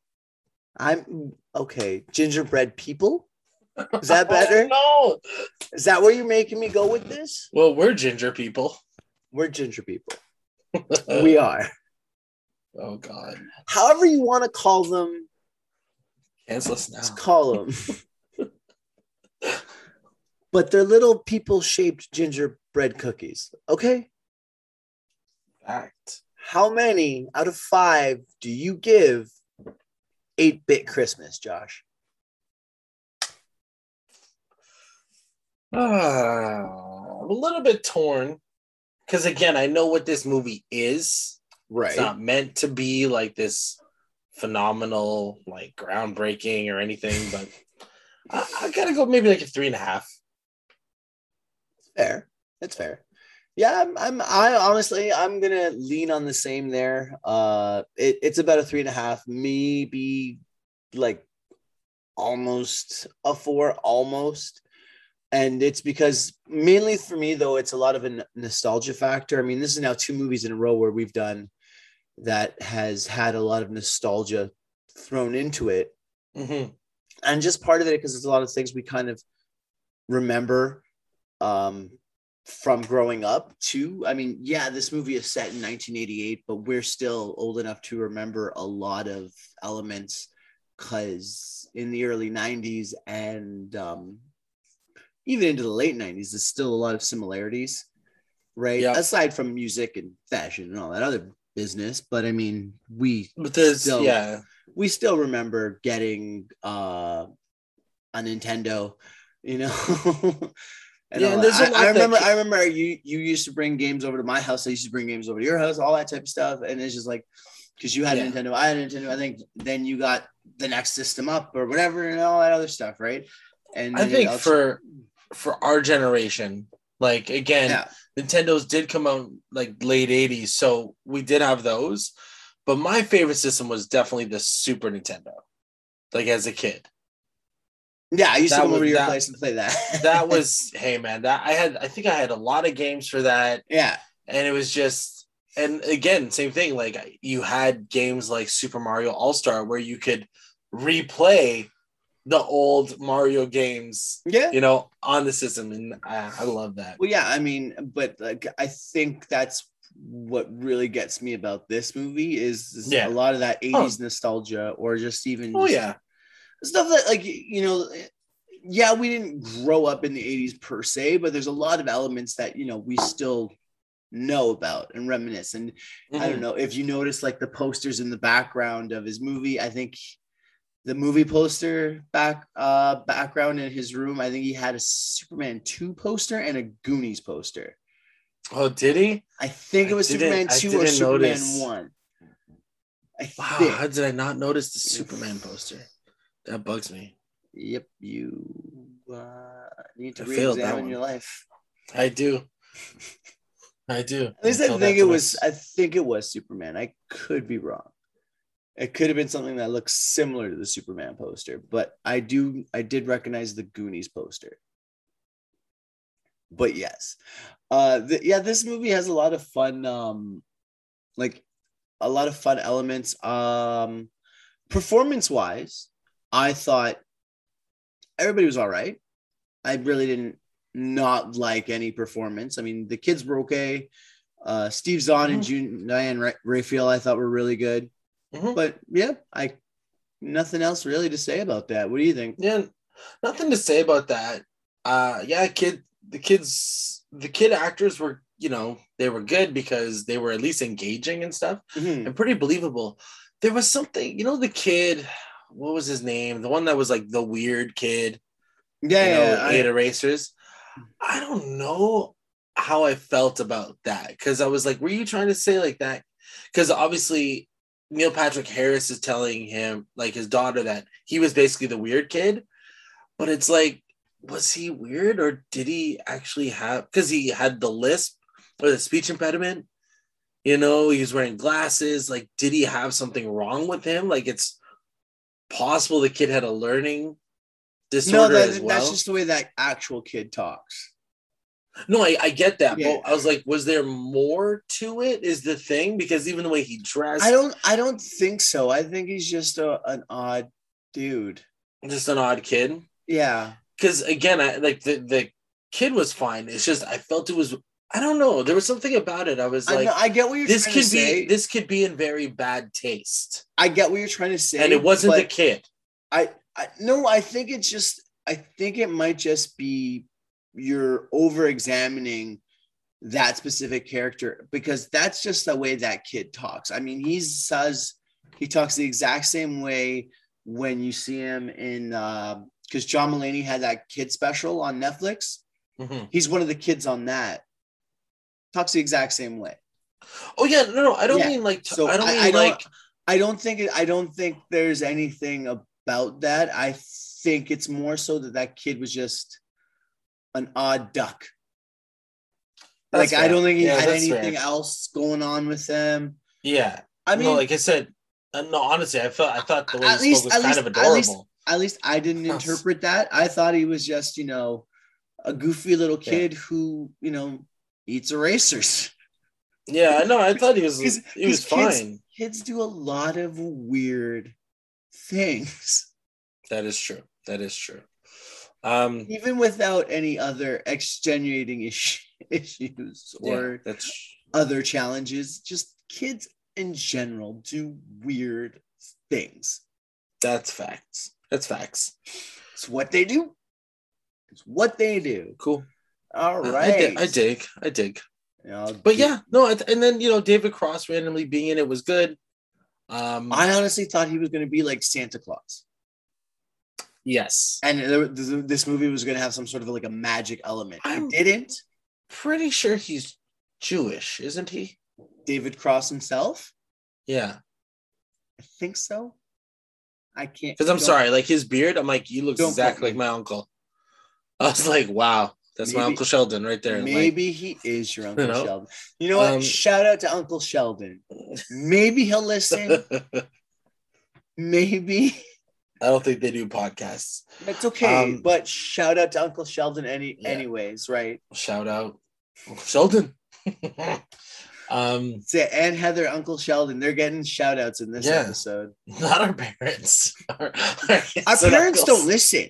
I'm okay. Gingerbread people? Is that better? no. Is that where you're making me go with this? Well, we're ginger people. We're ginger people. We are. Oh god. However you want to call them, Cancel us let's now. call them. but they're little people-shaped gingerbread cookies. Okay. Fact. How many out of five do you give 8 bit Christmas, Josh? Ah, I'm a little bit torn. Because again, I know what this movie is. Right. It's not meant to be like this phenomenal, like groundbreaking or anything, but I, I gotta go maybe like a three and a half. Fair. That's fair. Yeah, I'm, I'm I honestly I'm gonna lean on the same there. Uh it, it's about a three and a half, maybe like almost a four, almost. And it's because mainly for me though, it's a lot of a nostalgia factor. I mean, this is now two movies in a row where we've done that has had a lot of nostalgia thrown into it Mhm. and just part of it because there's a lot of things we kind of remember um from growing up too i mean yeah this movie is set in 1988 but we're still old enough to remember a lot of elements because in the early 90s and um even into the late 90s there's still a lot of similarities right Yeah. aside from music and fashion and all that other business but i mean we But Still- yeah, we still remember getting uh a Nintendo, you know. and Yeah, and there's a I, lot I that remember ca- I remember you you used to bring games over to my house. I used to bring games over to your house, all that type of stuff. And it's just like because you had Yeah. a Nintendo, I had a Nintendo. I think then you got the next system up or whatever and all that other stuff, right? And I think for for our generation, like again, yeah, Nintendo's did come out like late 80s, so we did have those. But my favorite system was definitely the Super Nintendo, like as a kid. yeah, I used That to come over to your that- place and play that. That was, hey man, that I had, I think I had a lot of games for that. yeah, And it was just, and again, same thing. Like you had games like Super Mario All Star where you could replay the old Mario games, yeah. you know, on the system. And I, I love that. Well, yeah, I mean, but like, I think that's what really gets me about this movie is, is Yeah. a lot of that 80s nostalgia or just even Oh, just yeah. stuff that like you know yeah we didn't grow up in the 80s per se but there's a lot of elements that you know we still know about and reminisce and i Mhm. don't know if you notice like the posters in the background of his movie i think the movie poster back uh background in his room i think he had a superman 2 poster and a goonies poster Oh, did he? i think it was superman 2 or superman notice. 1 I Wow, think. how did I not notice the Superman poster? That bugs me. Yep, you uh, need to I that re-examine your life. I do. I do. At least I think it was. I think it was Superman. I could be wrong. It could have been something that looks similar to the Superman poster, but I do. I did recognize the Goonies poster. But yes, uh, the, yeah, this movie has a lot of fun, um, like a lot of fun elements. Um, performance wise, I thought everybody was all right. I really didn't not like any performance. I mean, the kids were okay. Uh, Steve Zahn and June, Diane Ra- Raphael, I thought were really good. Mhm. But yeah, I nothing else really to say about that. What do you think? Yeah, nothing to say about that. Uh, yeah, kid, the kids, the kid actors were, you know, they were good because they were at least engaging and stuff Mhm. and pretty believable. There was something, you know, the kid, what was his name? The one that was like the weird kid. Yeah, you know, yeah, I- erasers. I don't know how I felt about that because I was like, were you trying to say like that? Because obviously Neil Patrick Harris is telling him, like his daughter, that he was basically the weird kid. But it's like, was he weird or did he actually have because he had the lisp or the speech impediment? You know, he was wearing glasses. Like, did he have something wrong with him? Like, it's possible the kid had a learning No, disorder that, as well. that's just the way that actual kid talks. No, I, I get that, Yeah. but I was like, was there more to it? Is the thing because even the way he dressed, I don't. I don't think so. I think he's just a, an odd dude. just an odd kid. Yeah. Because again, I like the the kid was fine. It's just I felt it was. I don't know. There was something about it. I was I, like, know, I get what you're this trying could to be this could be in very bad taste, I get what you're trying to say. and it wasn't the kid. I, I no. I think it's just. I think it might just be you're over examining that specific character because that's just the way that kid talks. I mean, he says he talks the exact same way when you see him in because John Mulaney had that kid special on Netflix. Mhm. He's one of the kids on that. Talks the exact same way. Oh yeah, no, no. I don't Yeah. mean like. So I don't I- mean I don't- like. I don't think it, I don't think there's anything about that. I think it's more so that that kid was just an odd duck. That's like I don't think he Yeah, had anything fair. else going on with him. Yeah, I mean, no, like I said, uh, no. Honestly, I felt I thought the way At he least- spoke was at kind least- of at least- adorable. at least I didn't interpret that. I thought he was just, you know, a goofy little Yeah. kid who, you know, eats erasers. Yeah, no, I thought he was 'Cause- he was kids- fine. Kids do a lot of weird things, That is true. That is true. Um, even without any other extenuating issue, issues yeah, or that's other challenges. Just kids in general do weird things. that's facts. That's facts. It's what they do. It's what they do. Cool. All right. I-. I, dig, I dig. I dig. Know, But yeah, no, and then you know David Cross randomly being in it was good. Um, I honestly thought he was going to be like Santa Claus, yes, and there- this movie was going to have some sort of like a magic element. I'm- It didn't. pretty sure he's Jewish, isn't he? David Cross himself, Yeah, I think so. I can't. because I'm sorry, like his beard, I'm like, he looks exactly like my uncle. I was like, wow, that's my uncle Sheldon right there. Like, Maybe he is your Uncle know? Sheldon. You know what? Um, Shout out to Uncle Sheldon. Maybe he'll listen. Maybe I don't think they do podcasts. that's okay. Um, but shout out to Uncle Sheldon any Yeah. anyways, right? Shout out, Uncle Sheldon. um, So, and Heather, Uncle Sheldon, they're getting shout outs in this Yeah. episode. not our parents. Our, our Our parents don't listen.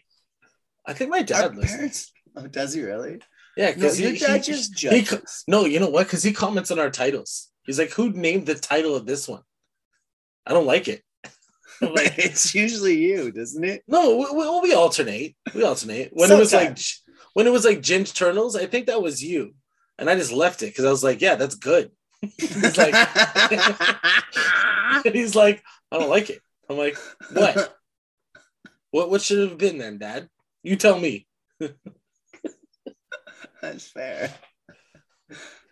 I think my Our dad listens. parents. Oh, does he really? Yeah, No, because your he, dad he- just he judges. no, you know what? Because he comments on our titles. He's like, "Who named the title of this one?" I don't like it. Like, it's usually you, doesn't it? no, we, we, we alternate. We alternate. When it was like when it was like Ginge Turtles, I think that was you, and I just left it because I was like, "Yeah, that's good." He's like, he's like, "I don't like it." I'm like, "What? what? What should have been then, Dad? You tell me." That's fair.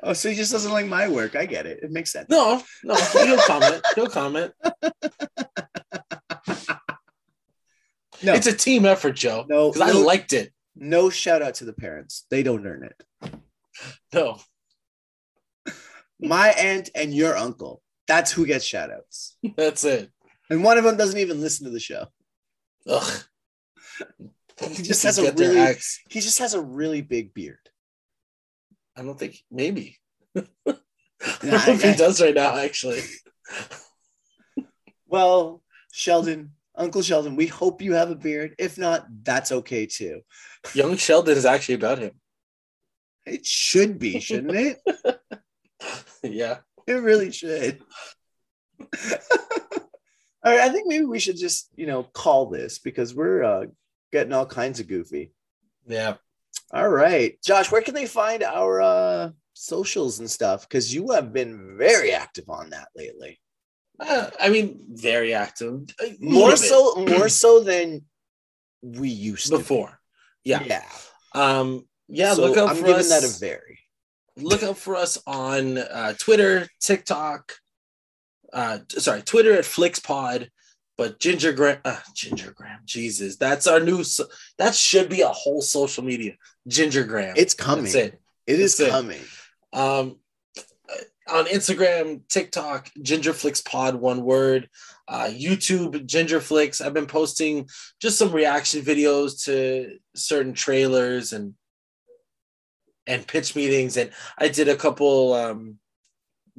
Oh, so he just doesn't like my work. I get it. It makes sense. No, no, he'll comment. He'll comment. No, It's a team effort, Joe. No, because I no. liked it. no shout out to the parents. They don't earn it. No, My aunt and your uncle. That's who gets shout outs. that's it. And one of them doesn't even listen to the show. Ugh. He just has a really he just has a really big beard. I don't think maybe. I don't know if he does right now. Actually, Well, Sheldon, Uncle Sheldon, we hope you have a beard. If not, that's okay too. young Sheldon is actually about him. It should be, shouldn't it? Yeah. It really should. all right, I think maybe we should just, you know, call this because we're uh, getting all kinds of goofy. Yeah. All right, Josh, where can they find our uh, socials and stuff? Because you have been very active on that lately. Uh, I mean, very active. More so, more so than we used to. be. before. Yeah. yeah. Um. Yeah. So look out I'm for giving us. that a very. look out for us on uh, Twitter, TikTok. Uh, sorry, Twitter at FlixPod, but Ginger Gingergram, uh, Gingergram, Jesus, that's our new. So- that should be a whole social media. Ginger Gingergram, It's coming. That's it. It is That's it. coming. Um, on Instagram, TikTok, Gingerflix Pod, one word. uh, YouTube Gingerflix. I've been posting just some reaction videos to certain trailers and and pitch meetings, and I did a couple um,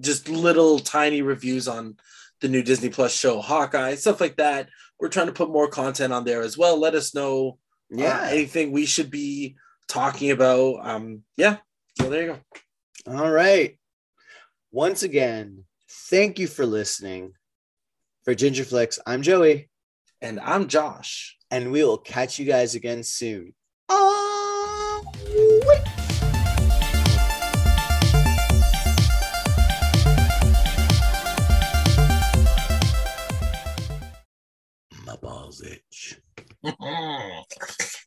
just little tiny reviews on the new Disney Plus show Hawkeye, stuff like that. We're trying to put more content on there as well. Let us know Yeah. uh, anything we should be talking about. Um, yeah, so there you go. All right. Once again, thank you for listening. For Gingerflix, I'm Joey, And I'm Josh. and we will catch you guys again soon. My balls itch.